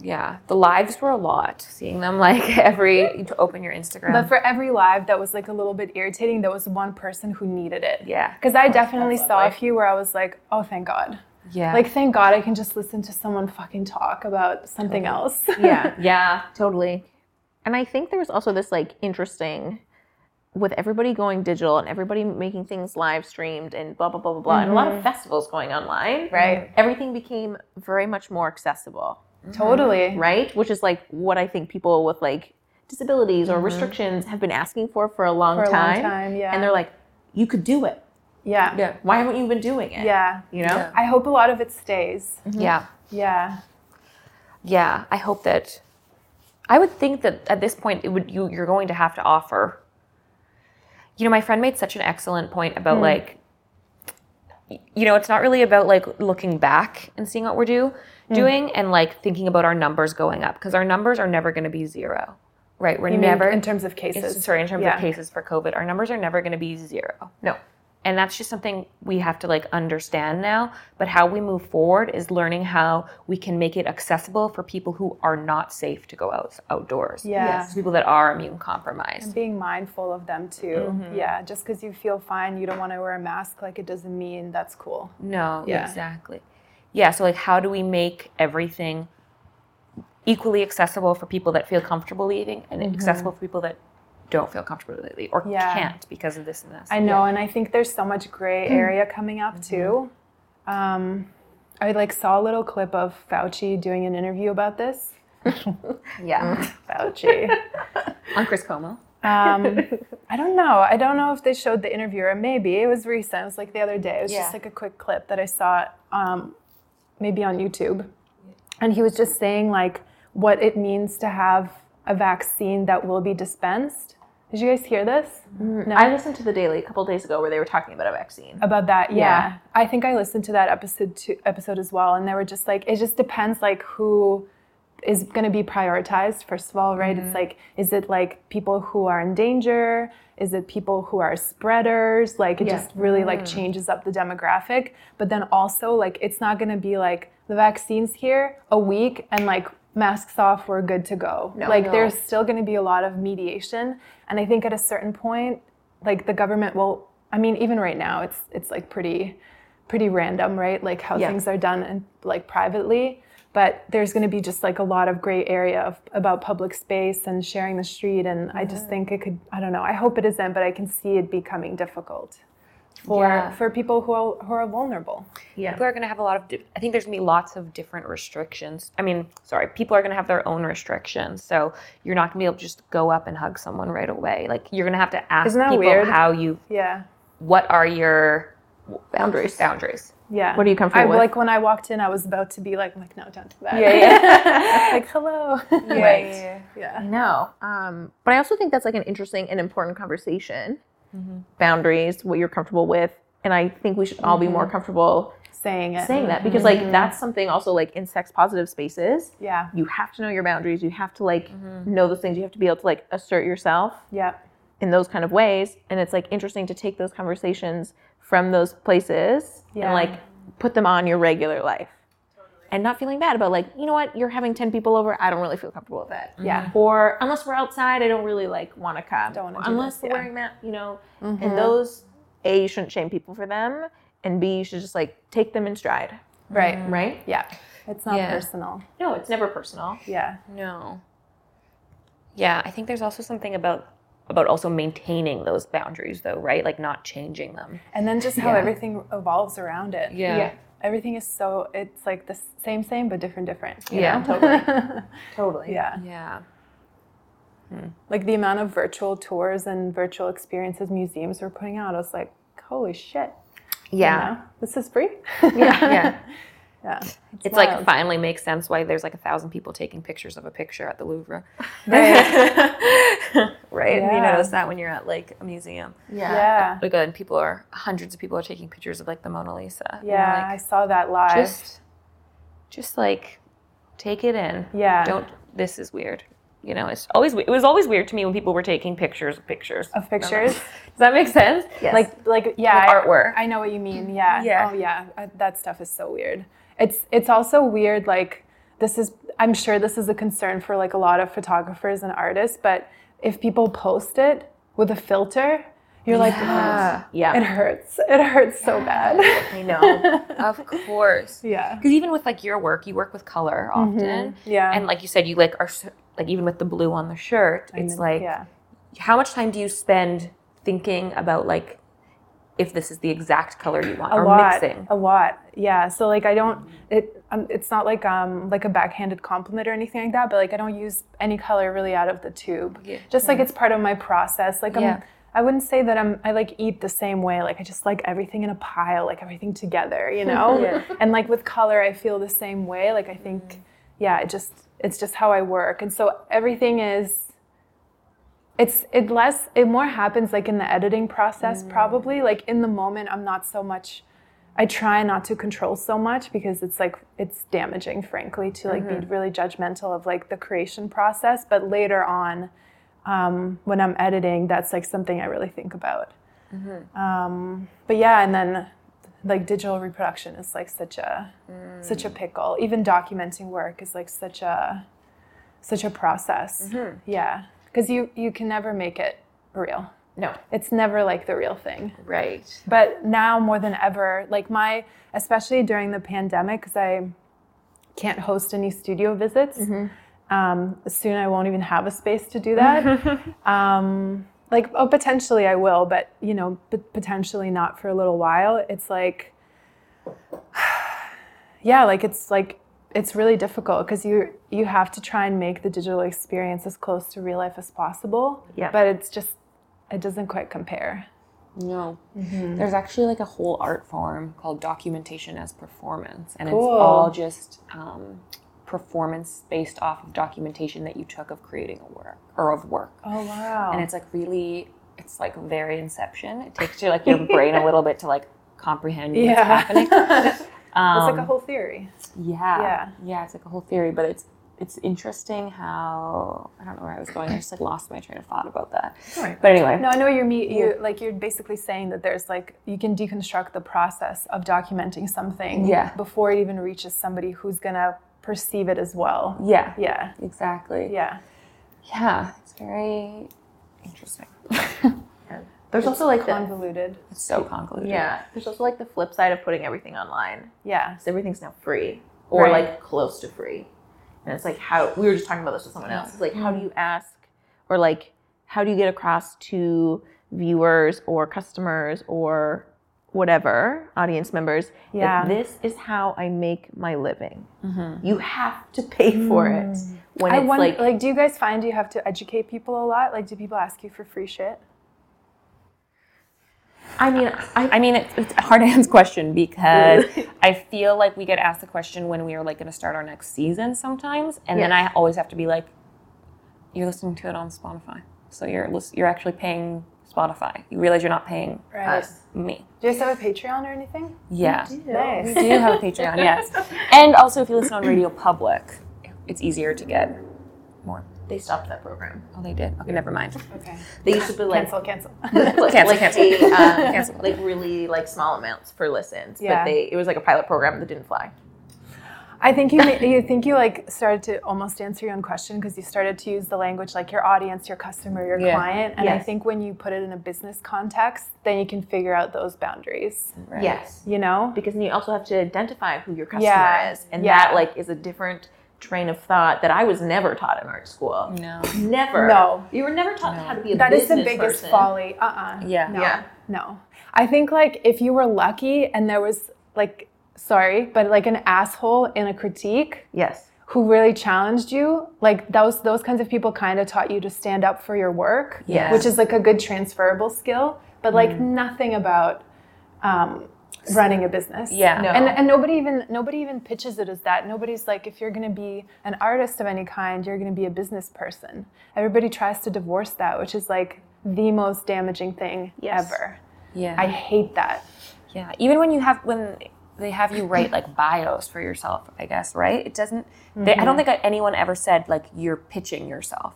Yeah. The lives were a lot. Seeing them like every to open your Instagram. But for every live that was like a little bit irritating, there was one person who needed it. yeah. Because I definitely saw a few where I was like, oh, thank God. Yeah. Like, thank God I can just listen to someone fucking talk about something else. Yeah. yeah. Totally. And I think there was also this like interesting with everybody going digital and everybody making things live streamed and blah blah blah blah blah and a lot of mm-hmm. festivals going online. Right. Mm-hmm. Everything became very much more accessible, mm-hmm. totally. right? Which is like what I think people with like disabilities or restrictions have been asking for for a long For a long time. time, yeah. And they're like, you could do it. Yeah. Yeah. Why haven't you been doing it? Yeah. You know? Yeah. I hope a lot of it stays. Mm-hmm. Yeah. Yeah. Yeah. I hope that I would think that at this point it would you you're going to have to offer you know, my friend made such an excellent point about hmm. like you know, it's not really about like looking back and seeing what we're do hmm. doing and like thinking about our numbers going up because our numbers are never going to be zero. Right? We're You mean never in terms of cases. sorry, in terms Yeah. of cases for COVID, our numbers are never going to be zero. No. And that's just something we have to like understand now. But how we move forward is learning how we can make it accessible for people who are not safe to go out outdoors. Yeah. Yes. People that are immune compromised. Being mindful of them too. Mm-hmm. Yeah. Just because you feel fine, you don't want to wear a mask, like it doesn't mean that's cool. No, Yeah. exactly. Yeah, so like how do we make everything equally accessible for people that feel comfortable leaving and accessible for people that don't feel comfortable lately or Yeah. can't because of this and this. I know, and I think there's so much gray Hmm. area coming up too. Um, I like saw a little clip of Fauci doing an interview about this. Yeah. Fauci. On Chris Cuomo. Um, I don't know. I don't know if they showed the interview or maybe it was recent. It was like the other day. It was Yeah. just like a quick clip that I saw, um, maybe on YouTube, and he was just saying like what it means to have a vaccine that will be dispensed. Did you guys hear this? Mm, no. I listened to the Daily a couple days ago where they were talking about a vaccine. about that yeah. Yeah. i think i listened to that episode two, episode as well and they were just like it just depends like who is going to be prioritized first of all right it's mm-hmm. like is it like people who are in danger is it people who are spreaders like it Yeah. just really like mm. changes up the demographic but then also like it's not going to be like the vaccine's here a week and like masks off we're good to go No. like No. there's still going to be a lot of mediation and i think at a certain point like the government will i mean even right now it's it's like pretty pretty random right? Like how Yeah. things are done and like privately. But there's going to be just like a lot of gray area of, about public space and sharing the street. And i just think it could i don't know. I hope it isn't but i can see it becoming difficult for Yeah. for people who are who are vulnerable Yeah. people are going to have a lot of di- i think there's going to be lots of different restrictions i mean sorry people are going to have their own restrictions so you're not going to be able to just go up and hug someone right away like you're going to have to ask Isn't that people weird? how you yeah what are your Boundaries. boundaries yeah What are you comfortable I, with? like when i walked in i was about to be like like no don't do that yeah. yeah. like hello Right. yeah I know. Um, but I also think that's like an interesting and important conversation. Mm-hmm. Boundaries, what you're comfortable with. And I think we should all be more mm-hmm. comfortable saying it saying that because like mm-hmm. that's something also like in sex positive spaces. yeah You have to know your boundaries. You have to like know those things. You have to be able to like assert yourself yeah in those kind of ways. And it's like interesting to take those conversations from those places Yeah. and like put them on your regular life. And not feeling bad about like, you know what, you're having 10 people over, I don't really feel comfortable with that. Mm-hmm. Yeah. Or unless we're outside, I don't really like want to come. Don't wanna do unless this, we're yeah. wearing that, you know. And mm-hmm. those A, you shouldn't shame people for them. And B, you should just like take them in stride. right mm-hmm. Right? yeah it's not Yeah. personal No, it's never personal. yeah no yeah i think there's also something about about also maintaining those boundaries though right like not changing them and then just how Yeah. everything evolves around it Yeah. Everything is so it's like the same same but different different you Yeah, know? totally. Totally. yeah yeah hmm. like the amount of virtual tours and virtual experiences museums were putting out i was like holy shit you know? this is free yeah yeah yeah it's like finally makes sense why there's like a thousand people taking pictures of a picture at the Louvre. right? You Yeah. notice that when you're at like a museum. yeah yeah. Like, and people are hundreds of people are taking pictures of like the Mona Lisa. And you're yeah i saw that live just, just like take it in. yeah Don't. This is weird. you know, it's always it was always weird to me when people were taking pictures of pictures Of pictures. Does that make sense? Yes. like like yeah Like I- artwork. I, know what you mean yeah Yeah. oh yeah I, that stuff is so weird it's it's also weird like this is i'm sure this is a concern for like a lot of photographers and artists but if people post it with a filter you're like "Ah, Yeah. it hurts it hurts so bad I know. Of course. yeah Because even with like your work, you work with color often. yeah And like you said, you like are like even with the blue on the shirt, it's like yeah how much time do you spend thinking about like if this is the exact color you want a or lot mixing? a lot yeah so like i don't it um, it's not like um like a backhanded compliment or anything like that but like i don't use any color really out of the tube Yeah. just like it's part of my process like Yeah. i'm i wouldn't say that i'm i like eat the same way like i just like everything in a pile like everything together you know Yeah. and like with color i feel the same way like i think yeah it just it's just how i work and so everything is it's it less it more happens like in the editing process mm. probably. Like in the moment i'm not so much i try not to control so much because it's like it's damaging frankly to like be mm-hmm. really judgmental of like the creation process. But later on um, when i'm editing that's like something i really think about. Mm-hmm. Um, but yeah and then like digital reproduction is like such a such a mm. pickle. Even documenting work is like such a such a process. Mm-hmm. Yeah because you you can never make it real. No. it's never like the real thing. Right. but now more than ever like my especially during the pandemic because i can't host any studio visits um, soon i won't even have a space to do that. Um, like oh potentially i will but you know but potentially not for a little while. It's like yeah like it's like it's really difficult because you you have to try and make the digital experience as close to real life as possible Yeah. but it's just it doesn't quite compare No. There's actually like a whole art form called documentation as performance. And Cool. it's all just um, performance based off of documentation that you took of creating a work or of work. oh wow And it's like really, it's like very inception. It takes you like your brain a little bit to like comprehend what's happening. Um, it's like a whole theory yeah. Yeah. Yeah, it's like a whole theory, but it's it's interesting how I don't know where I was going. I just like lost my train of thought about that. Alright. But anyway. No, I know you're me. You like you're basically saying that there's like you can deconstruct the process of documenting something Yeah. before it even reaches somebody who's gonna perceive it as well. Yeah. Yeah, Exactly. yeah. Yeah. It's very interesting. There's also like the Convoluted. It's so convoluted. yeah. There's also like the flip side of putting everything online. Yeah. So everything's now free or Right. like close to free. And it's like how we were just talking about this with someone else. It's like how do you ask or like how do you get across to viewers or customers or whatever audience members Yeah. that this is how I make my living. Mm-hmm. You have to pay for it mm. when I it's wonder, like, like, do you guys find you have to educate people a lot? Like, do people ask you for free shit? I mean, I, I mean, it's, it's a hard to answer question because I feel like we get asked the question when we are like going to start our next season sometimes, and then I always have to be like, "You're listening to it on Spotify, so you're you're actually paying Spotify. You realize you're not paying Right. us, me. Do you guys have a Patreon or anything? Yeah, Nice. we do have a Patreon, yes, and also if you listen on Radio Public, it's easier to get more. They stopped that program. Oh, they did. Okay, never mind. Okay. They used to be like Cancel, cancel. like, Cancel, like, cancel. pay, um, Cancel. like really like small amounts for listens, Yeah. but they it was like a pilot program that didn't fly. I think you you think you like started to almost answer your own question because you started to use the language like your audience, your customer, your Yeah. client, and I think when you put it in a business context, then you can figure out those boundaries. Right. Yes, You know? because then you also have to identify who your customer Yeah. is, and Yeah. that like is a different train of thought that I was never taught in art school. No. Never. No. you were never taught how to be a That is the biggest person. folly. Uh uh Yeah. No. Yeah. No. I think like if you were lucky and there was like sorry, but like an asshole in a critique Yes. who really challenged you, like those those kinds of people kind of taught you to stand up for your work, Yes. which is like a good transferable skill, but like Mm. nothing about um, running a business. Yeah. No. And, and nobody even nobody even pitches it as that. Nobody's like, if you're going to be an artist of any kind, you're going to be a business person. Everybody tries to divorce that, which is like the most damaging thing Yes. ever. Yeah. I hate that. Yeah, even when you have when they have you write like bios for yourself, I guess, right? It doesn't. They, I don't mm-hmm. think anyone ever said like you're pitching yourself.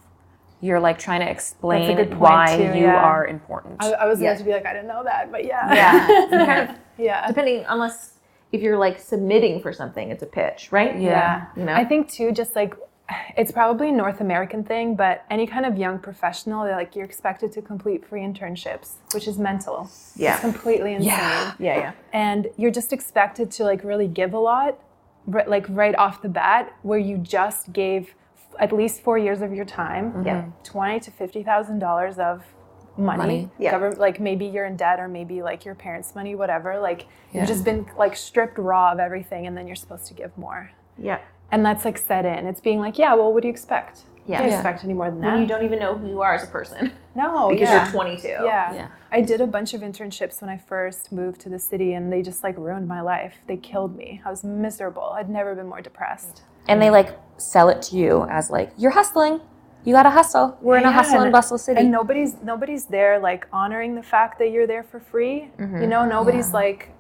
You're like trying to explain why too, you yeah. are important. I, I was Yeah. going to be like, I didn't know that, but yeah. Yeah. kind of yeah. depending unless if you're like submitting for something, it's a pitch, right? Yeah. You know? I think too, just like it's probably a North American thing, but any kind of young professional, they're like you're expected to complete free internships, which is mental. Yeah. It's completely insane. Yeah. Yeah, yeah. And you're just expected to like really give a lot, like right off the bat, where you just gave f- at least four years of your time, mm-hmm. Yeah. twenty to fifty thousand dollars of money. Money. Yeah. Government, like maybe you're in debt or maybe like your parents' money, whatever. Like Yeah. you've just been like stripped raw of everything, and then you're supposed to give more. Yeah. And that's like set in. It's being like, yeah, well, what do you expect? Yeah. You Yeah. expect any more than When that. you don't even know who you are as a person no, because yeah. you're 22. Yeah. Yeah. I did a bunch of internships when I first moved to the city and they just like ruined my life. They killed me. I was miserable. I'd never been more depressed. and they like sell it to you as like you're hustling. You gotta hustle. We're in a hustle and bustle city. And nobody's nobody's there like honoring the fact that you're there for free. You know, nobody's like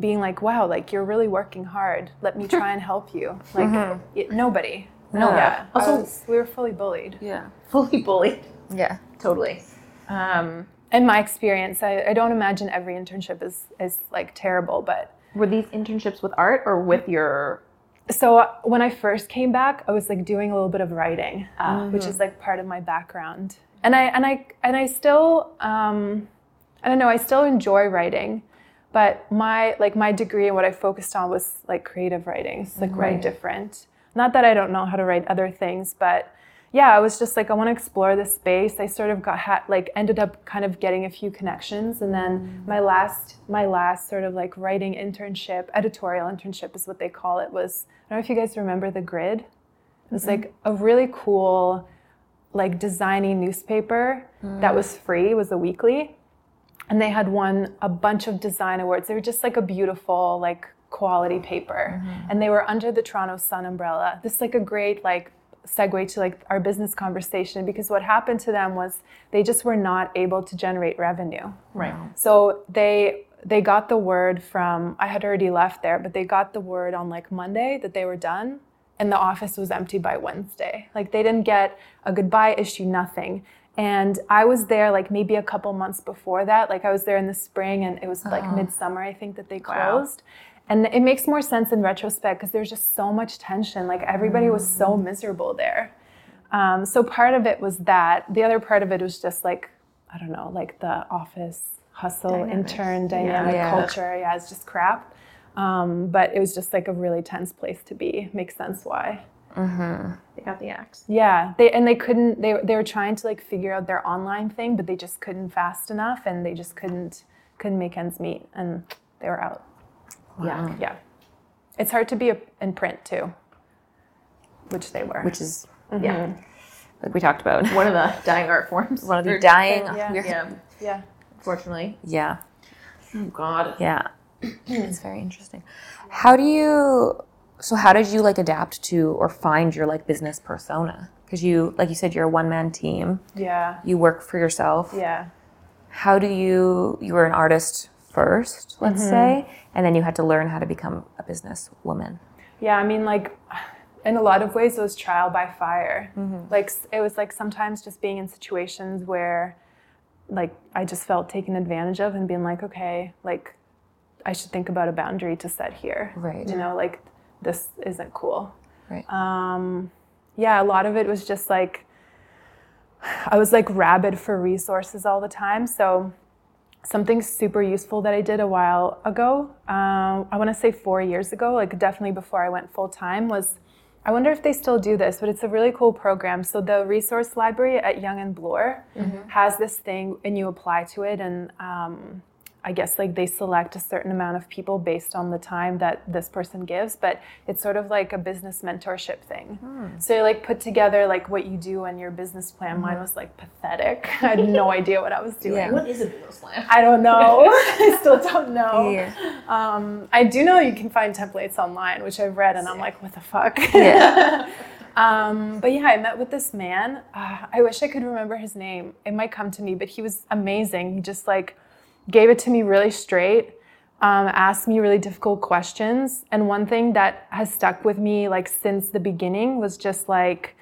being like, "Wow, like you're really working hard. Let me try and help you." Like y- nobody. No. Yeah. Also- was- we were fully bullied. yeah. Fully bullied. Yeah. Totally. Um, In my experience, I, I don't imagine every internship is is like terrible, but were these internships with art or with your so when I first came back, I was like doing a little bit of writing, uh, which is like part of my background, and I and I and I still um, I don't know I still enjoy writing, but my like my degree and what I focused on was like creative writing. It's like very different. Not that I don't know how to write other things, but yeah, I was just like I want to explore this space. I sort of got like ended up kind of getting a few connections, and then my last my last sort of like writing internship, editorial internship is what they call it. Was I don't know if you guys remember the Grid. It was like a really cool, like designy newspaper that mm. was free. It was a weekly, and they had won a bunch of design awards. They were just like a beautiful like quality paper, mm-hmm. and they were under the Toronto Sun umbrella. This is like a great like segue to like our business conversation because what happened to them was they just were not able to generate revenue. right? So they they got the word from I had already left there, but they got the word on like Monday that they were done and the office was empty by Wednesday. Like they didn't get a goodbye issue, nothing. And I was there like maybe a couple months before that. Like I was there in the spring and it was like oh. midsummer, I think that they closed. And it makes more sense in retrospect because there's just so much tension. Like everybody was so miserable there. Um, so part of it was that. The other part of it was just like, I don't know, like the office hustle, Dynamics. intern dynamic Yeah. culture. Yeah, it's just crap. Um, but it was just like a really tense place to be. Makes sense why. They got the axe. Yeah, they and they couldn't. They they were trying to like figure out their online thing, but they just couldn't fast enough, and they just couldn't couldn't make ends meet, and they were out. Yeah. Yeah, it's hard to be a, in print too, which they were. Which is Yeah. Mm-hmm. like we talked about. One of the dying art forms. One of the Or- dying. Yeah. we're- Yeah. yeah. Unfortunately. yeah. Oh God. Yeah. it's very interesting. How do you so how did you like adapt to or find your like business persona? Because you like you said you're a one man team. Yeah. You work for yourself. Yeah. How do you you were an artist first, let's Mm-hmm. say, and then you had to learn how to become a business woman. Yeah, I mean, like, in a lot of ways, it was trial by fire. Mm-hmm. Like, it was like sometimes just being in situations where, like, I just felt taken advantage of and being like, okay, like, I should think about a boundary to set here. Right. You know, like, this isn't cool. Right. Um, yeah, a lot of it was just like, I was like rabid for resources all the time. So, something super useful that I did a while ago, um, I want to say four years ago, like definitely before I went full time, was I wonder if they still do this, but it's a really cool program. So the resource library at Yonge and Bloor has this thing, and you apply to it, and um, I guess like they select a certain amount of people based on the time that this person gives, but it's sort of like a business mentorship thing. So you like put together like what you do and your business plan. Mine was like pathetic. I had no idea what I was doing. Yeah. What is a business plan? I don't know. I still don't know. Yeah. Um, I do know you can find templates online, which I've read, and I'm like, what the fuck? Yeah. um, but yeah, I met with this man. Uh, I wish I could remember his name. It might come to me, but he was amazing. He just like gave it to me really straight. um, ask me really difficult questions. And one thing that has stuck with me like since the beginning was just like,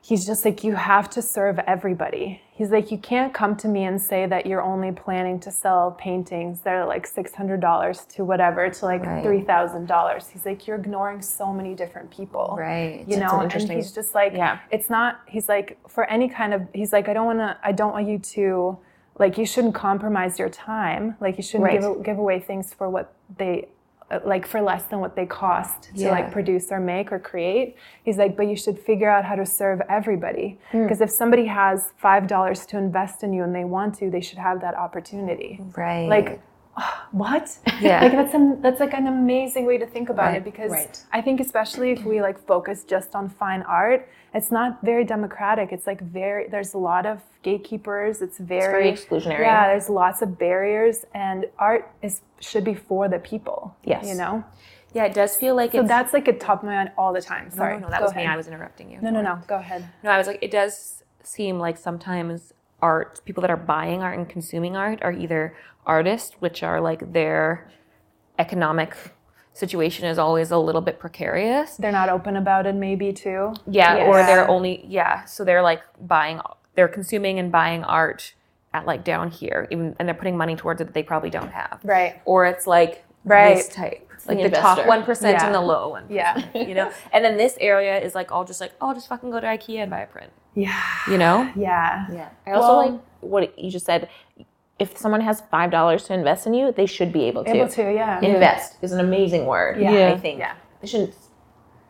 he's just like, you have to serve everybody. He's like, you can't come to me and say that you're only planning to sell paintings that are like $600 to whatever, to like Right. $3,000. He's like, you're ignoring so many different people. Right. You That's know, an and he's just like, Yeah. it's not, he's like, for any kind of, he's like, I don't want to, I don't want you to, like, you shouldn't compromise your time. Like, you shouldn't Right. give, give away things for what they, uh, like, for less than what they cost to Yeah. like produce or make or create. He's like, but you should figure out how to serve everybody. Hmm. Because if somebody has $5 to invest in you and they want to, they should have that opportunity. Right. Like, what? Yeah. like that's an, that's like an amazing way to think about Right, it because right. I think especially if we like focus just on fine art, it's not very democratic. It's like very there's a lot of gatekeepers. It's very, very exclusionary. Yeah, there's lots of barriers, and art is should be for the people. Yes. you know. yeah, it does feel like So it's. that's like a top of my mind all the time. Sorry, no, no, that Go was me. I was interrupting you. No, no, no. Go ahead. No, I was like, it does seem like sometimes art, people that are buying art and consuming art are either artists, which are like their economic situation is always a little bit precarious. They're not open about it, maybe too. Yeah, or they're only, yeah, so they're like buying, they're consuming and buying art at like down here, even, and they're putting money towards it that they probably don't have. Right. Or it's like Right. this type. Like the the top one percent Yeah. and the low one. Yeah. You know? And then this area is like all just like, oh, just fucking go to IKEA and buy a print. Yeah. You know? Yeah. Yeah. I also Well- like what you just said. If someone has five dollars to invest in you, they should be able to. Able to. Yeah. Invest is an amazing word. Yeah. I think. Yeah. They shouldn't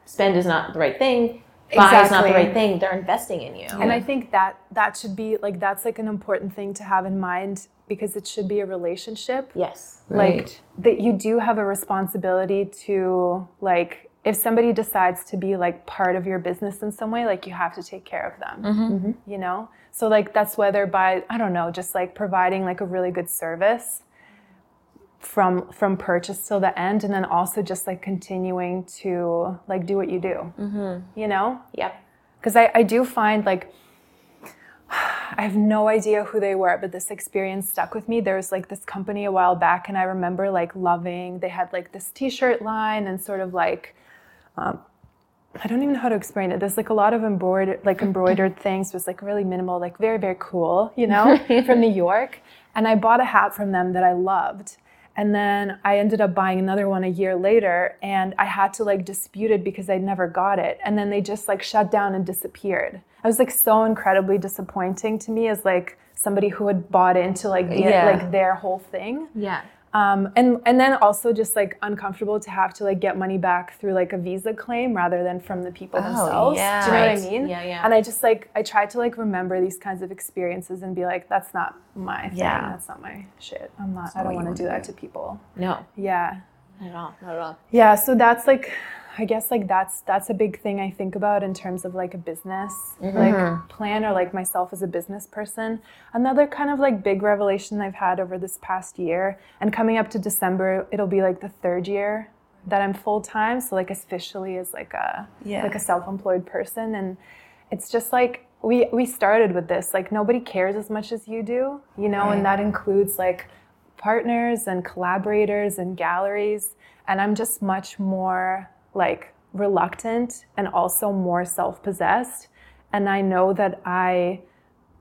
spend is not the right thing. Buy is not Exactly. the right thing. They're investing in you. And I think that that should be like that's like an important thing to have in mind because it should be a relationship. yes. Like that you do have a responsibility to like if somebody decides to be like part of your business in some way, like you have to take care of them. Mm-hmm. Mm-hmm. You know? So like that's whether by I don't know, just like providing like a really good service from from purchase till the end and then also just like continuing to like do what you do. Mm-hmm. You know? Yep. because I, I do find like I have no idea who they were, but this experience stuck with me. There was like this company a while back, and I remember like loving. They had like this T-shirt line and sort of like um, I don't even know how to explain it. There's like a lot of embroidered like embroidered things. It was like really minimal, like very very cool, you know, from New York. And I bought a hat from them that I loved. And then I ended up buying another one a year later and I had to like dispute it because I never got it. And then they just like shut down and disappeared. I was like so incredibly disappointing to me as like somebody who had bought into like the, Yeah. like their whole thing. Yeah. Um, and and then also just like uncomfortable to have to like get money back through like a visa claim rather than from the people themselves. yeah. Do you know Right. what I mean? Yeah, yeah. And I just like I try to like remember these kinds of experiences and be like, that's not my thing. Yeah. That's not my shit. I'm not. I don't want to do that do. to people. No. Yeah. Not at all. Not at all. Yeah. So that's like. I guess like that's that's a big thing I think about in terms of like a business mm-hmm. like plan or like myself as a business person. Another kind of like big revelation I've had over this past year and coming up to December, it'll be like the third year that I'm full time. So like officially as like a Yeah. like a self-employed person and it's just like we we started with this like nobody cares as much as you do, you know, and that includes like partners and collaborators and galleries and I'm just much more like reluctant and also more self-possessed. And I know that I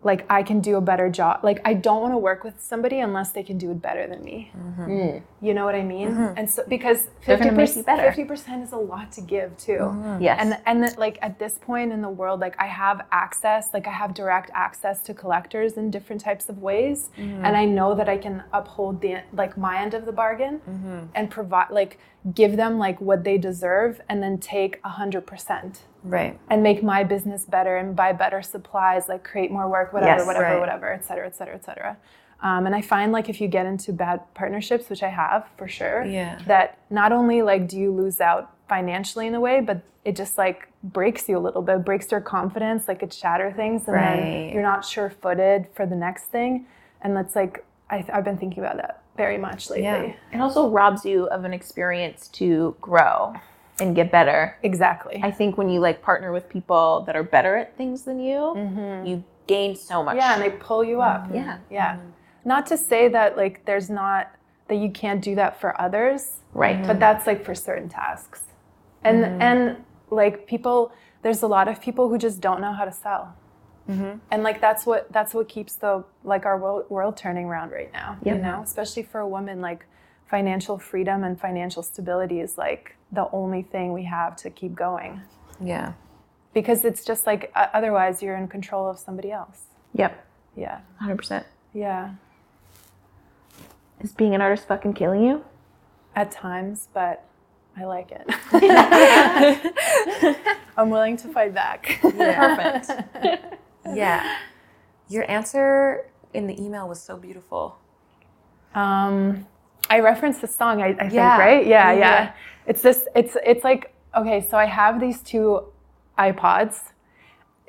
like I can do a better job. Like I don't want to work with somebody unless they can do it better than me. Mm-hmm. Mm. You know what I mean? Mm-hmm. And so because They're gonna make 50%, 50% is a lot to give too. Mm-hmm. Yes. And and then, like at this point in the world, like I have access, like I have direct access to collectors in different types of ways, and I know that I can uphold the like my end of the bargain and provide like give them like what they deserve, and then take a hundred percent Right. and make my business better and buy better supplies, like create more work, whatever, Yes, whatever, right. whatever, et cetera, et cetera, et cetera. Um, and I find like if you get into bad partnerships, which I have for sure, Yeah. that not only like do you lose out financially in a way, but it just like breaks you a little bit, breaks your confidence, like it shatter things, and Right. then you're not sure-footed for the next thing. And that's like I, I've been thinking about that very much lately. Yeah. it also robs you of an experience to grow and get better. Exactly. I think when you like partner with people that are better at things than you, mm-hmm. you gain so much. yeah, and they pull you up. Mm-hmm. Yeah. Yeah. Not to say that like there's not that you can't do that for others. Right. But that's like for certain tasks. And mm-hmm. and like people there's a lot of people who just don't know how to sell. And like that's what that's what keeps the like our world, world turning around right now. You Yep. know, especially for a woman like financial freedom and financial stability is like the only thing we have to keep going Yeah. because it's just like otherwise you're in control of somebody else. Yep. Yeah. 100%. Yeah. Is being an artist fucking killing you? At times, but I like it. I'm willing to fight back. Perfect. yeah. Your answer in the email was so beautiful. Um, I referenced the song, I, I think, right? Yeah, Yeah. yeah, It's this. It's it's like okay. So I have these two iPods.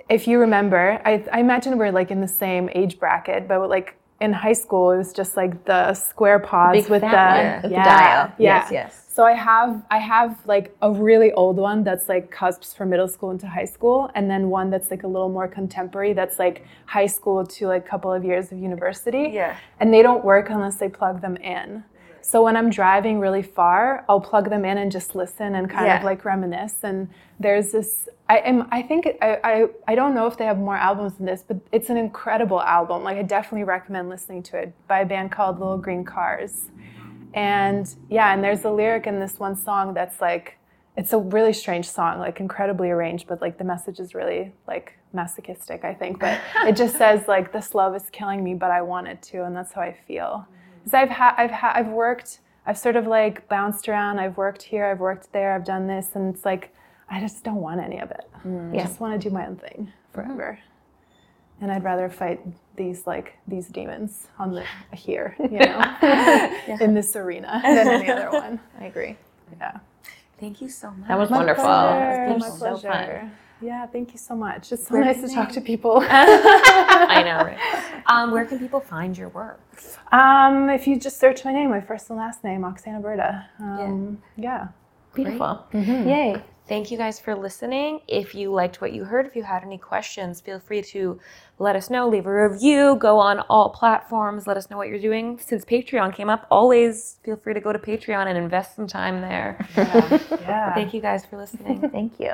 If you remember, I, I imagine we're like in the same age bracket, but like in high school, it was just like the square pods big with the fat one the yeah, dial. Yeah. Yes, yes. So I have I have like a really old one that's like cusps from middle school into high school, and then one that's like a little more contemporary that's like high school to like a couple of years of university. Yeah. And they don't work unless they plug them in. So when I'm driving really far, I'll plug them in and just listen and kind of like reminisce. And there's this I am I think I, I I don't know if they have more albums than this, but it's an incredible album. Like I definitely recommend listening to it by a band called Little Green Cars. And yeah, and there's a lyric in this one song that's like, it's a really strange song, like incredibly arranged, but like the message is really like masochistic, I think. But it just says like, this love is killing me, but I want it to, and that's how I feel. Because I've had, I've had, I've worked, I've sort of like bounced around. I've worked here, I've worked there, I've done this, and it's like, I just don't want any of it. Mm. I just want to do my own thing forever. Mm-hmm. And I'd rather fight these like these demons on the here, you know, in this arena than any other one. I agree. Yeah. Thank you so much. That was wonderful. Pleasure. This My was so fun. Pleasure. Yeah, thank you so much. It's so nice to talk to people. I know, right? Um, where can people find your work? um, if you just search my name, my first and last name, Oksana Berta. Um, yeah. Beautiful. Mm-hmm. Yay. Thank you guys for listening. If you liked what you heard, if you had any questions, feel free to let us know, leave a review, go on all platforms, let us know what you're doing. Since Patreon came up, always feel free to go to Patreon and invest some time there. Yeah. Thank you guys for listening. Thank you.